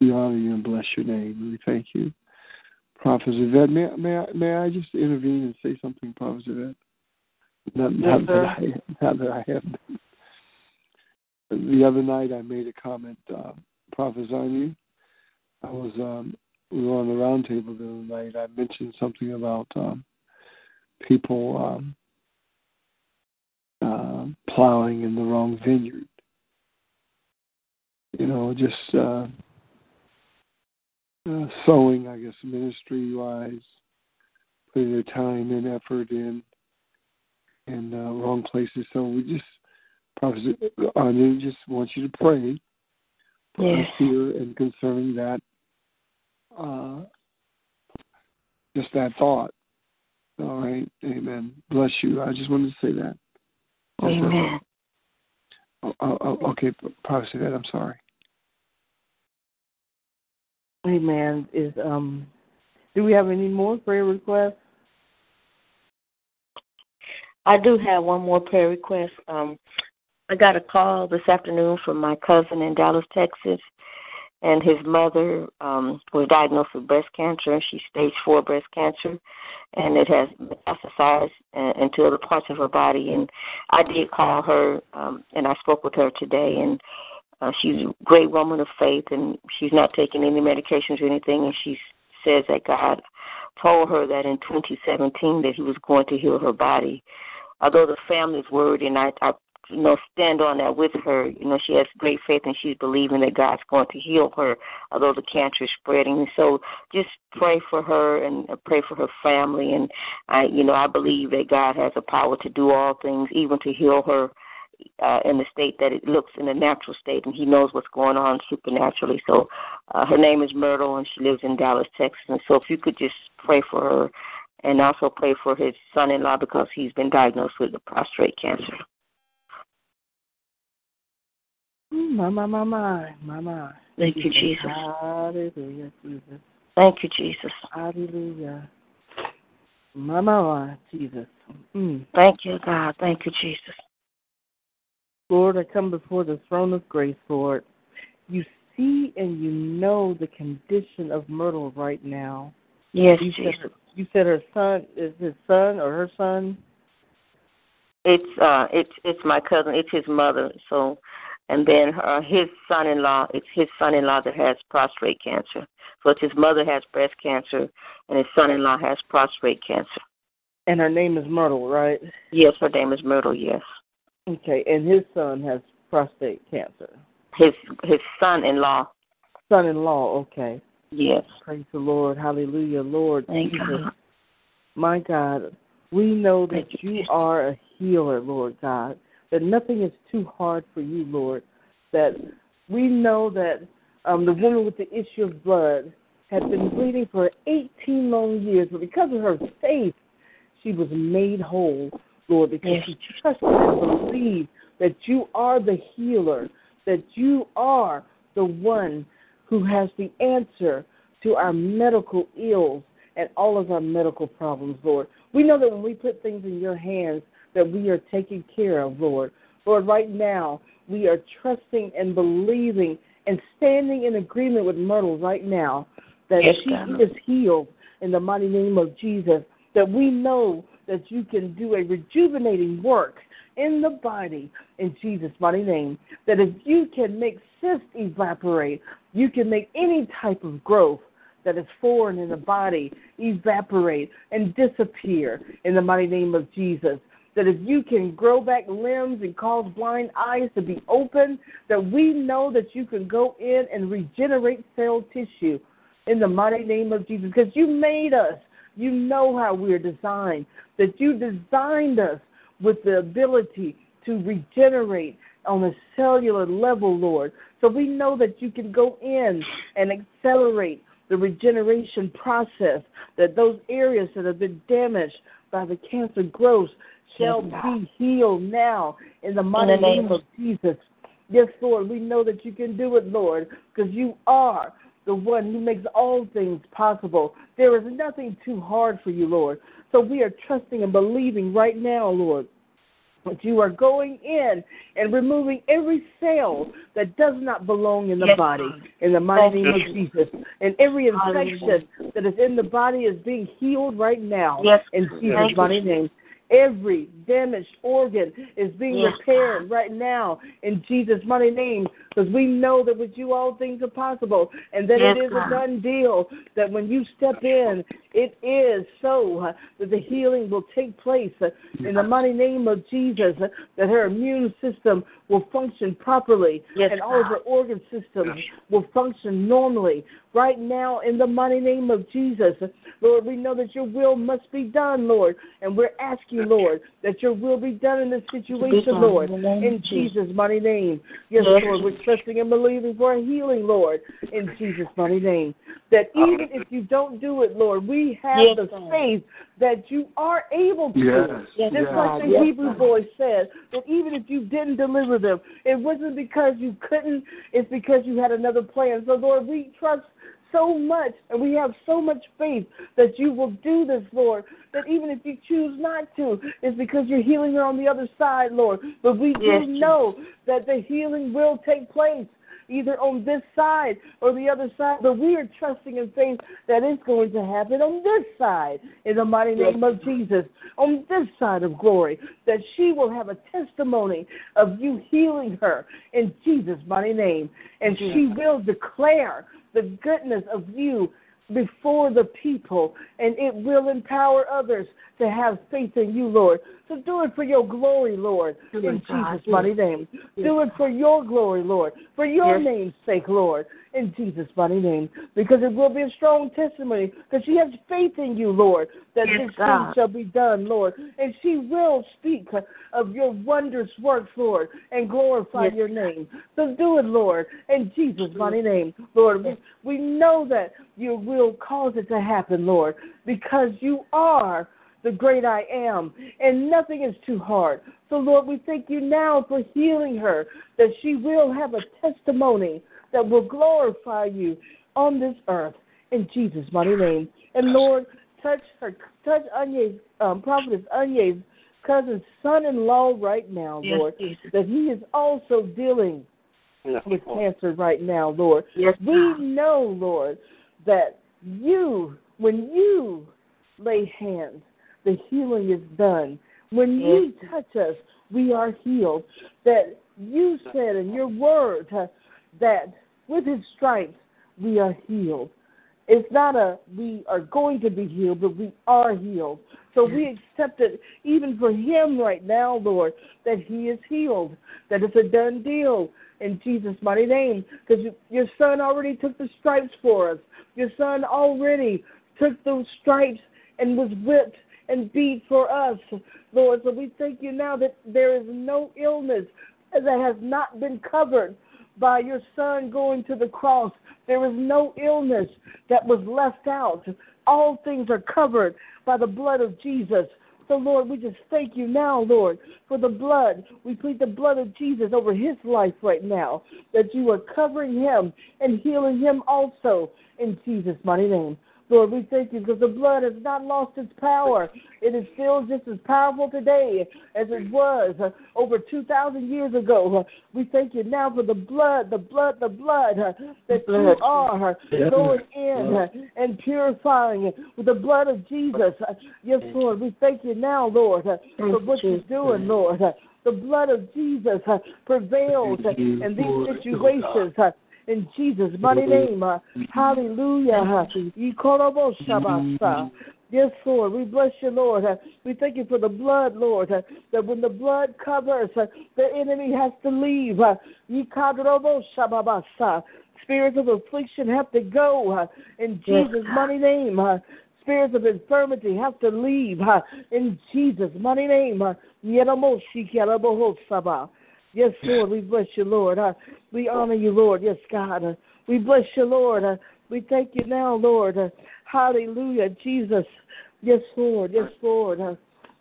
We honor you and bless your name. We thank you. Prophet Yvette, may, may, I, may I just intervene and say something, Prophet Yvette? Not, not, that. I, not that I have been. The other night I made a comment, uh, Prophet Zanu. I was, um, we were on the round table the other night. I mentioned something about um, people um, uh, plowing in the wrong vineyard. You know, just uh, uh, sowing, I guess, ministry wise, putting their time and effort in in uh, wrong places. So we just, Prophet Anu, just want you to pray for us here and concerning that, uh, just that thought. All right, Amen. Bless you. I just wanted to say that. Amen. Oh, oh, oh, okay, Prophet Yvette, I'm sorry. Amen. Is um, do we have any more prayer requests? I do have one more prayer request. Um, I got a call this afternoon from my cousin in Dallas, Texas, and his mother um, was diagnosed with breast cancer. and She's stage four breast cancer, and it has metastasized uh, into other parts of her body. And I did call her, um, and I spoke with her today, and uh, she's a great woman of faith, and she's not taking any medications or anything, and she says that God told her that in 2017 that He was going to heal her body. Although the family's worried, and I, I you know, stand on that with her. You know, she has great faith and she's believing that God's going to heal her, although the cancer is spreading. So just pray for her and pray for her family. And I, you know, I believe that God has the power to do all things, even to heal her uh, in the state that it looks in a natural state, and He knows what's going on supernaturally. So uh, her name is Myrtle, and she lives in Dallas, Texas. And so if you could just pray for her and also pray for his son-in-law because he's been diagnosed with the prostate cancer. My, my, my, my, my, my. Thank you, Jesus. Hallelujah, Jesus. Thank you, Jesus. Hallelujah. My, my, my, Jesus. Mm. Thank you, God. Thank you, Jesus. Lord, I come before the throne of grace, Lord. You see and you know the condition of Myrtle right now. Yes, you Jesus. Said, you said her son is his son or her son? It's uh it's it's my cousin, it's his mother. So and then uh, his son-in-law, it's his son-in-law that has prostate cancer. So it's his mother has breast cancer, and his son-in-law has prostate cancer. And her name is Myrtle, right? Yes, her name is Myrtle. Yes. Okay, and his son has prostate cancer. His his son-in-law. Son-in-law. Okay. Yes. Praise the Lord. Hallelujah, Lord Thank Jesus. God. My God, we know that Thank you are a healer, Lord God that nothing is too hard for you, Lord. That we know that um, the woman with the issue of blood had been bleeding for 18 long years, but because of her faith, she was made whole, Lord, because Yes. she trusted and believed that you are the healer, that you are the one who has the answer to our medical ills and all of our medical problems, Lord. We know that when we put things in your hands, that we are taken care of, Lord. Lord, right now, we are trusting and believing and standing in agreement with Myrtle right now that Yes, she God. is healed in the mighty name of Jesus. That we know that you can do a rejuvenating work in the body in Jesus' mighty name. That if you can make cysts evaporate, you can make any type of growth that is foreign in the body evaporate and disappear in the mighty name of Jesus. That if you can grow back limbs and cause blind eyes to be open, that we know that you can go in and regenerate cell tissue in the mighty name of Jesus. Because you made us. You know how we're designed. That you designed us with the ability to regenerate on a cellular level, Lord. So we know that you can go in and accelerate the regeneration process, that those areas that have been damaged by the cancer growth shall be healed now in the mighty In the name name of Jesus. Yes, Lord, we know that you can do it, Lord, because you are the one who makes all things possible. There is nothing too hard for you, Lord. So we are trusting and believing right now, Lord, that you are going in and removing every cell that does not belong in the Yes, body in the mighty name of Jesus. And every infection that is in the body is being healed right now Yes, in Jesus' mighty name. Every damaged organ is being Yes, repaired right now in Jesus' mighty name because we know that with you all things are possible and that Yes, it is God. a done deal that when you step in, it is so uh, that the healing will take place uh, in the mighty name of Jesus, uh, that her immune system will function properly Yes, and all of her organ systems will function normally right now in the mighty name of Jesus. Lord, we know that your will must be done, Lord, and we're asking, Lord, that your will be done in this situation, Lord, in the name in of Jesus. Mighty name. Yes, Yes. Lord, we're trusting and believing for a healing, Lord, in Jesus' mighty name. That even if you don't do it, Lord, we have Yes, the faith that you are able to. Yes. Yes, Just yes. like the Yes, Hebrew boy said, that even if you didn't deliver them, it wasn't because you couldn't, it's because you had another plan. So, Lord, we trust so much and we have so much faith that you will do this, Lord, that even if you choose not to, it's because you're healing her on the other side, Lord. But we do Yes, know that the healing will take place either on this side or the other side, but we are trusting in faith that it's going to happen on this side in the mighty name of Jesus, on this side of glory, that she will have a testimony of you healing her in Jesus' mighty name, and she will declare the goodness of you before the people, and it will empower others to have faith in you, Lord. So do it for your glory, Lord, Do in. Jesus' mighty name. Do it for your glory, Lord, for your Yes. name's sake, Lord, in Jesus' mighty name, because it will be a strong testimony, because she has faith in you, Lord, that Yes, this thing shall be done, Lord, and she will speak of your wondrous works, Lord, and glorify Yes. your name. So do it, Lord, in Jesus' mighty name, Lord. We, we know that you will cause it to happen, Lord, because you are the great I am, and nothing is too hard. So, Lord, we thank you now for healing her, that she will have a testimony that will glorify you on this earth in Jesus' mighty name. And Lord, touch her, touch Anye's, um, prophetess Anye's cousin's son-in-law right now, Yes, Lord, Jesus. that he is also dealing Yes, with Lord. cancer right now, Lord. Yes, We know, Lord, that you, when you lay hands, the healing is done. When you touch us, we are healed. That you said in your word uh, that with his stripes we are healed. It's not a we are going to be healed, but we are healed. So we accept it even for him right now, Lord, that he is healed, that it's a done deal in Jesus' mighty name. Because your son already took the stripes for us. Your son already took those stripes and was whipped and beat for us, Lord. So we thank you now that there is no illness that has not been covered by your son going to the cross. There is no illness that was left out. All things are covered by the blood of Jesus. So, Lord, we just thank you now, Lord, for the blood. We plead the blood of Jesus over his life right now, that you are covering him and healing him also in Jesus' mighty name. Lord, we thank you because the blood has not lost its power. It is still just as powerful today as it was over 2,000 years ago. We thank you now for the blood, the blood, the blood that you are going in and purifying with the blood of Jesus. Yes, Lord, we thank you now, Lord, for what you're doing, Lord. The blood of Jesus prevails in these situations. In Jesus' mighty name. Uh, hallelujah. Uh. Yes, Lord. We bless you, Lord. Uh, we thank you for the blood, Lord, uh, that when the blood covers, uh, the enemy has to leave. Uh, spirits of affliction have to go in Jesus' mighty name. Spirits of infirmity have to leave in Jesus' mighty name. Yeramoshi Keraboho Saba. Yes, Lord, we bless you, Lord. Uh, we honor you, Lord. Yes, God. Uh, we bless you, Lord. Uh, we thank you now, Lord. Uh, hallelujah, Jesus. Yes, Lord. Yes, Lord. Uh,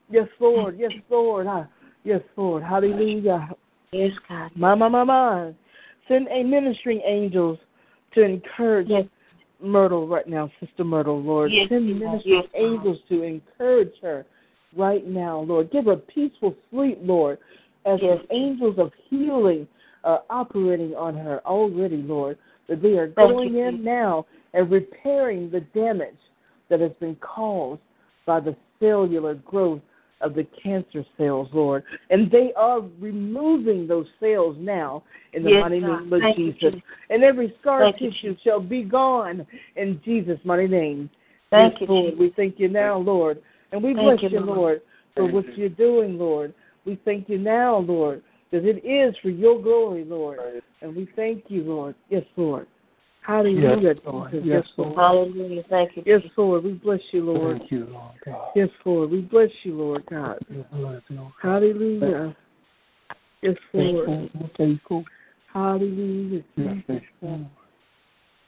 yes, Lord. Yes, Lord. Uh, yes, Lord. Hallelujah. Yes, God. Mama, mama. Send a ministering angels to encourage Yes. Myrtle right now, Sister Myrtle, Lord. Yes, Send yes, ministering yes, angels to encourage her right now, Lord. Give her peaceful sleep, Lord, as Yes. the angels of healing are operating on her already, Lord. That they are going in now and repairing the damage that has been caused by the cellular growth of the cancer cells, Lord. And they are removing those cells now in the Yes, mighty God. name of Thank Jesus. Jesus. And every scar Thank you, tissue shall be gone in Jesus' mighty name. Thank yes, you, Lord. Jesus. We thank you now, Lord. And we Thank bless you, you, Lord. Lord, for what you're doing, Lord. We thank you now, Lord, because it is for your glory, Lord. And we thank you, Lord. Yes, Lord. Hallelujah. Yes, Lord. Jesus. Yes, Yes, Lord. Hallelujah. Thank you. Yes, Lord. We bless you, Lord. Thank you, Lord God. Yes, Lord. We bless you, Lord God. Your Lord. Hallelujah. Yes, Lord. Faithful, faithful. Hallelujah. You're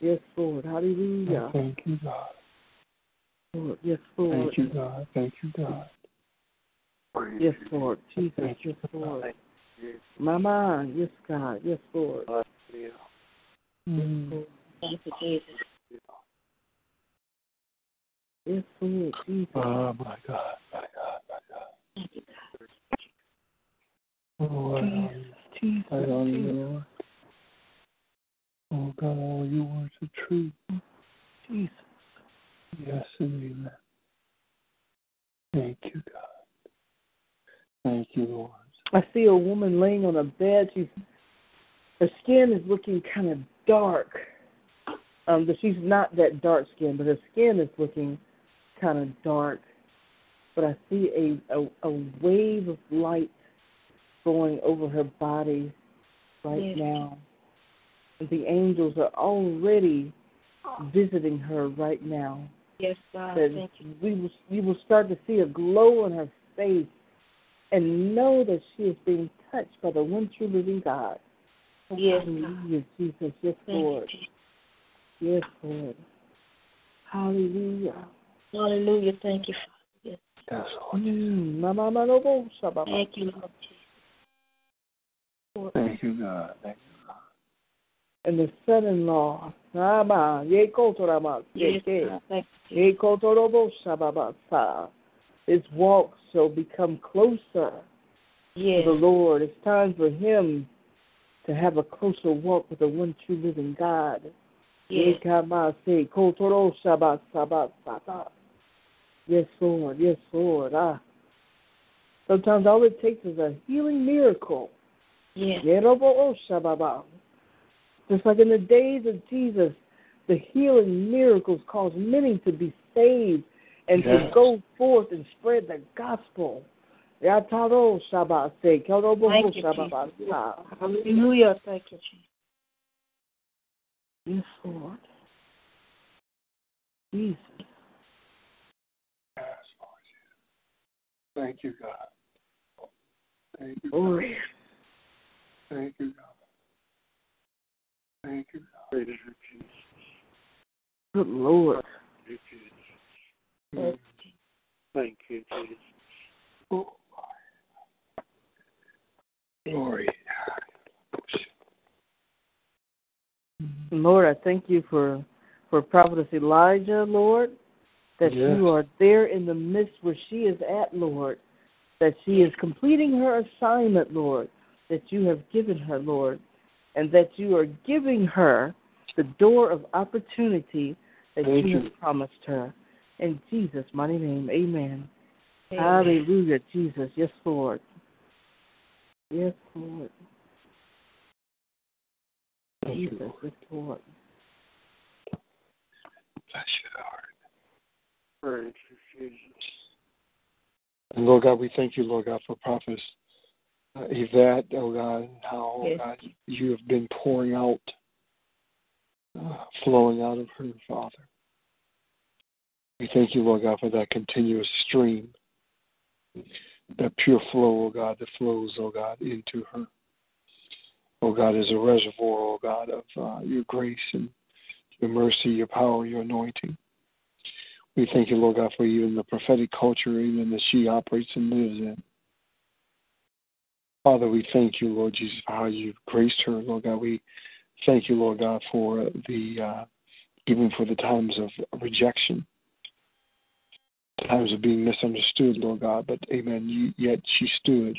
Yes, Lord. Hallelujah. Thank you, God. Lord. Yes, Lord. Thank you, God. Thank you, God. Yes, Lord. Jesus. Thank Yes, Lord. Thank you. Mama. Yes, God. Yes, Lord. Hallelujah. Mm. Thank you, Jesus. Yes, Lord. Jesus. Oh, my God. My God. My God. Thank you, God. Oh, I honor you. Jesus. I honor you, Jesus. Lord. Oh God, all your words are true. Jesus. Yes and amen. Thank you, God. Thank you, Lord. I see a woman laying on a bed. She's her skin is looking kind of dark. Um, but she's not that dark skin, but her skin is looking kind of dark. But I see a, a, a wave of light going over her body right Yes. now. And the angels are already visiting her right now. Yes, God. That Thank you. we will, you will start to see a glow on her face and know that she is being touched by the one true living God. Yes, God. Hallelujah, Jesus. Yes, Thank Lord. Jesus. Yes, Lord. Hallelujah. Hallelujah. Thank you, Father. Yes. Yes, Lord. Mm, sha, ba, ba. Thank you, Lord Jesus. Thank you, God. And the son-in-law, ye ko to ra ma, ye Yes, ke. God. Thank you. His walk shall become closer Yes. to the Lord. It's time for him to have a closer walk with the one true living God. Yes. Yekamase, kotoro shaba saba saba. Yes, Lord. Yes, Lord. Ah. Sometimes all it takes is a healing miracle. Yes. Just like in the days of Jesus, the healing miracles caused many to be saved and to go forth and spread the gospel. Yataro shaba se, Thank you, shababa Jesus. sa. Hallelujah. Thank you, Jesus. Yes, Lord. Jesus. Yes, Lord. Thank you, God. Thank you, God. Thank you, God. Thank you, God. Praise you, Jesus. Good Lord. Thank you, Jesus. Mm. Thank you, Jesus. Oh, Glory. Lord, I thank you for for Prophetess Elijah, Lord, that Yes. you are there in the midst where she is at, Lord, that she is completing her assignment, Lord, that you have given her, Lord, and that you are giving her the door of opportunity that Thank you you. have promised her. In Jesus' mighty name, amen. Amen. Hallelujah, Jesus. Yes, Lord. Yes, Lord. Thank you, Jesus, Lord. yes, Lord. Bless your heart. Praise you, Jesus. And Lord God, we thank you, Lord God, for Prophet uh, Yvette, oh God, and how, oh Yes. God, you have been pouring out, uh, flowing out of her, Father. We thank you, Lord God, for that continuous stream, that pure flow, oh God, that flows, oh God, into her. Oh God, is a reservoir, oh God, of uh, your grace and your mercy, your power, your anointing. We thank you, Lord God, for even the prophetic culture, even that she operates and lives in. Father, we thank you, Lord Jesus, for how you've graced her, Lord God. We thank you, Lord God, for the uh, even for the times of rejection, times of being misunderstood, Lord God. But Amen. Yet she stood,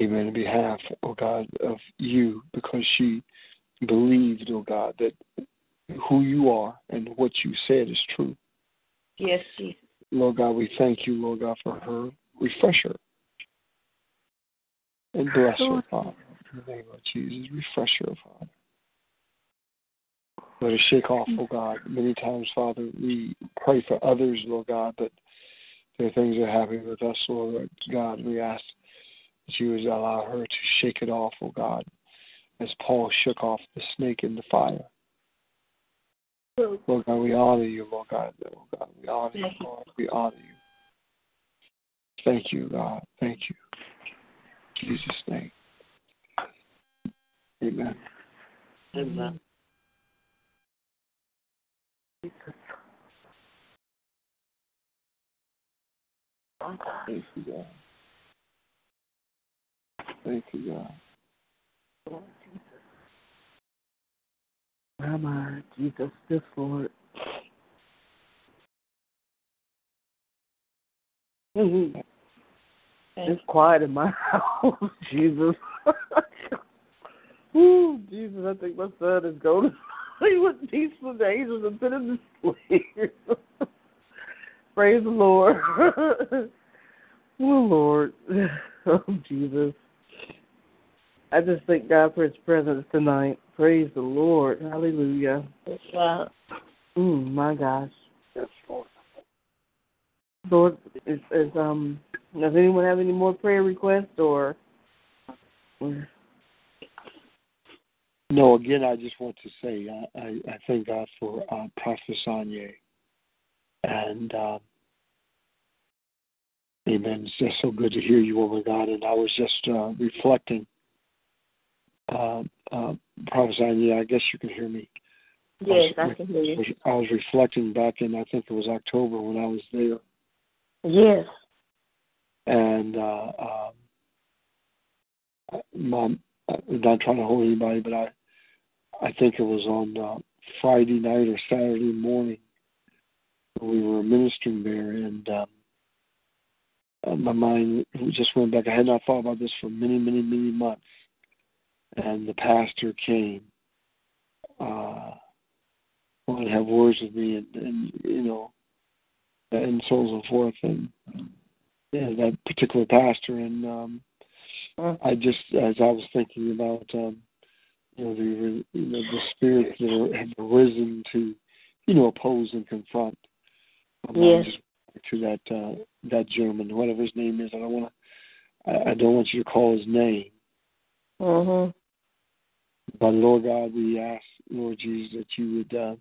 Amen, in behalf, oh God, of you because she believed, oh God, that who you are and what you said is true. Yes, Jesus. Lord God, we thank you, Lord God, for her. Refresh her. And bless her, Father. In the name of Jesus. Refresh her, Father. Let her shake off, oh God. Many times, Father, we pray for others, Lord God, but there are things that are happening with us, Lord God. We ask that you would allow her to shake it off, oh God, as Paul shook off the snake in the fire. Lord God, we honor you, Lord God. Lord God, we honor you, Thank you. Lord. We honor you. Thank you, God. Thank you. In Jesus' name. Amen. Amen. Thank you, God. Thank you, God. Rabbi, Jesus, yes, Lord. Mhm. It's quiet in my house, Jesus. Ooh, Jesus, I think my son is going to sleep with peaceful angels and put him to sleep. Praise the Lord. oh, Lord. Oh, Jesus. I just thank God for his presence tonight. Praise the Lord. Hallelujah. Wow. Mm, my gosh. Yes, Lord. Lord, is, is um does anyone have any more prayer requests or No, again, I just want to say I, I, I thank God for uh, Prophet Sanye. And, uh, amen. It's just so good to hear you, woman God. And I was just uh, reflecting, uh, uh, Prophet Sanye, I guess you can hear me. Yes, I, was, I can hear you. I was reflecting back in, I think it was October when I was there. Yes. And uh, um, my, I'm not trying to hold anybody, but I, I think it was on uh, Friday night or Saturday morning. We were ministering there, and um, uh, my mind just went back. I had not thought about this for many, many, many months. And the pastor came, uh, wanted to have words with me, and, and you know, and so on and so forth. And yeah, that particular pastor, and um, I just, as I was thinking about, um, you know, the you know the spirits that are, have arisen to, you know, oppose and confront. Um, Yes. to that uh, that German, whatever his name is. I don't want to. I, I don't want you to call his name. Mhm. But Lord God, we ask, Lord Jesus, that you would, uh,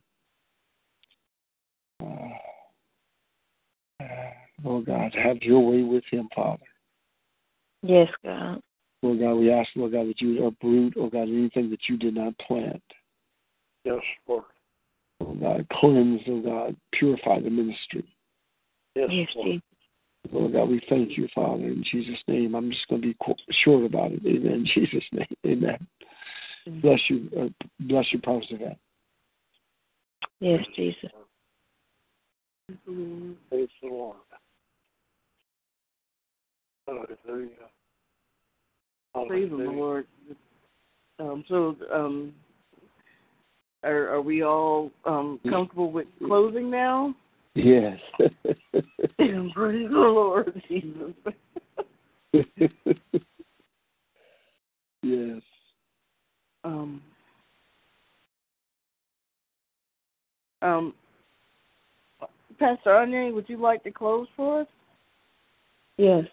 uh, uh, Lord God, have your way with him, Father. Yes, God. Lord God, we ask, Lord God, that you would uproot, oh God, anything that you did not plant. Yes, Lord. Oh God, cleanse, oh God, purify the ministry. Yes, Yes, Lord. Jesus. Lord God, we thank you, Father, in Jesus' name. I'm just going to be qu- short about it. Amen. In Jesus' name. Amen. Bless you. Uh, bless you, Prophet Savannah. Yes, Jesus. Praise the Lord. Hallelujah. Praise the Lord. Um so um are are we all um comfortable with closing now? Yes. praise the Lord Jesus. yes. Um, um, Pastor Anya, would you like to close for us? Yes.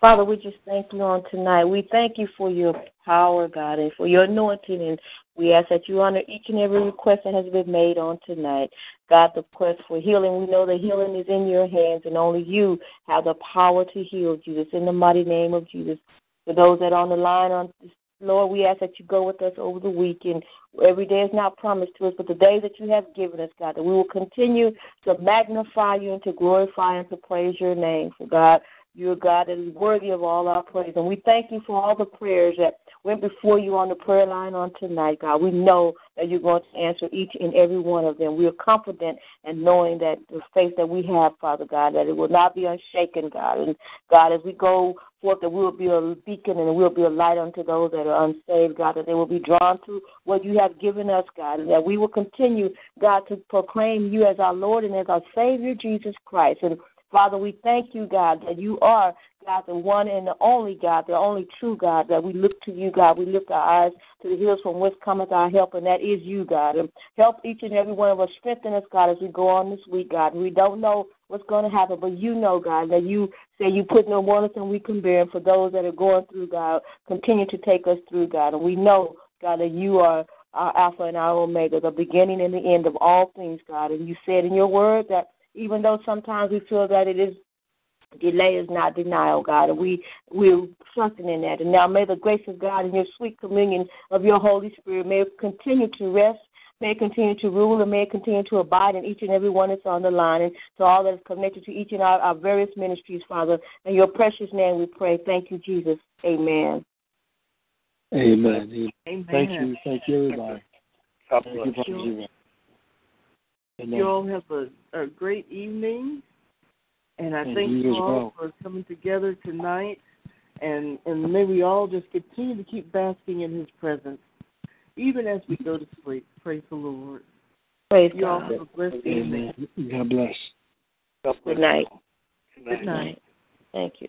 Father, we just thank you on tonight. We thank you for your power, God, and for your anointing. And we ask that you honor each and every request that has been made on tonight. God, the quest for healing, we know that healing is in your hands, and only you have the power to heal, Jesus. In the mighty name of Jesus. For those that are on the line on Lord, we ask that you go with us over the weekend. Every day is not promised to us, but the day that you have given us, God, that we will continue to magnify you and to glorify and to praise your name. For God, you're God that is worthy of all our praise. And we thank you for all the prayers that went before you on the prayer line on tonight, God. We know that you're going to answer each and every one of them. We are confident in knowing that the faith that we have, Father God, that it will not be unshaken, God. And God, as we go forth, that we will be a beacon and we'll be a light unto those that are unsaved, God, that they will be drawn to what you have given us, God, and that we will continue, God, to proclaim you as our Lord and as our Savior, Jesus Christ. And Father, we thank you, God, that you are, God, the one and the only God, the only true God, that we look to you, God. We lift our eyes to the hills from which cometh our help, and that is you, God. And help each and every one of us, strengthen us, God, as we go on this week, God. We don't know what's going to happen, but you know, God, that you say you put no more than we can bear. And for those that are going through, God, continue to take us through, God. And we know, God, that you are our Alpha and our Omega, the beginning and the end of all things, God. And you said in your word that even though sometimes we feel that it is delay is not denial, God, and we we're trusting in that. And now may the grace of God and your sweet communion of your Holy Spirit may continue to rest, may it continue to rule, and may it continue to abide in each and every one that's on the line, and to all that is connected to each and our, our various ministries, Father. In your precious name we pray. Thank you, Jesus. Amen. Amen. Amen. Thank you. Thank you, everybody. God Thank you, bless Prophet you. Savannah. Amen. You all have a, a great evening, and I And thank you you all well. for coming together tonight. And and may we all just continue to keep basking in His presence. even as we go to sleep. Praise the Lord. Praise you all God. have a blessed evening. God bless. Good night. Good night. Thank you.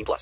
18 plus.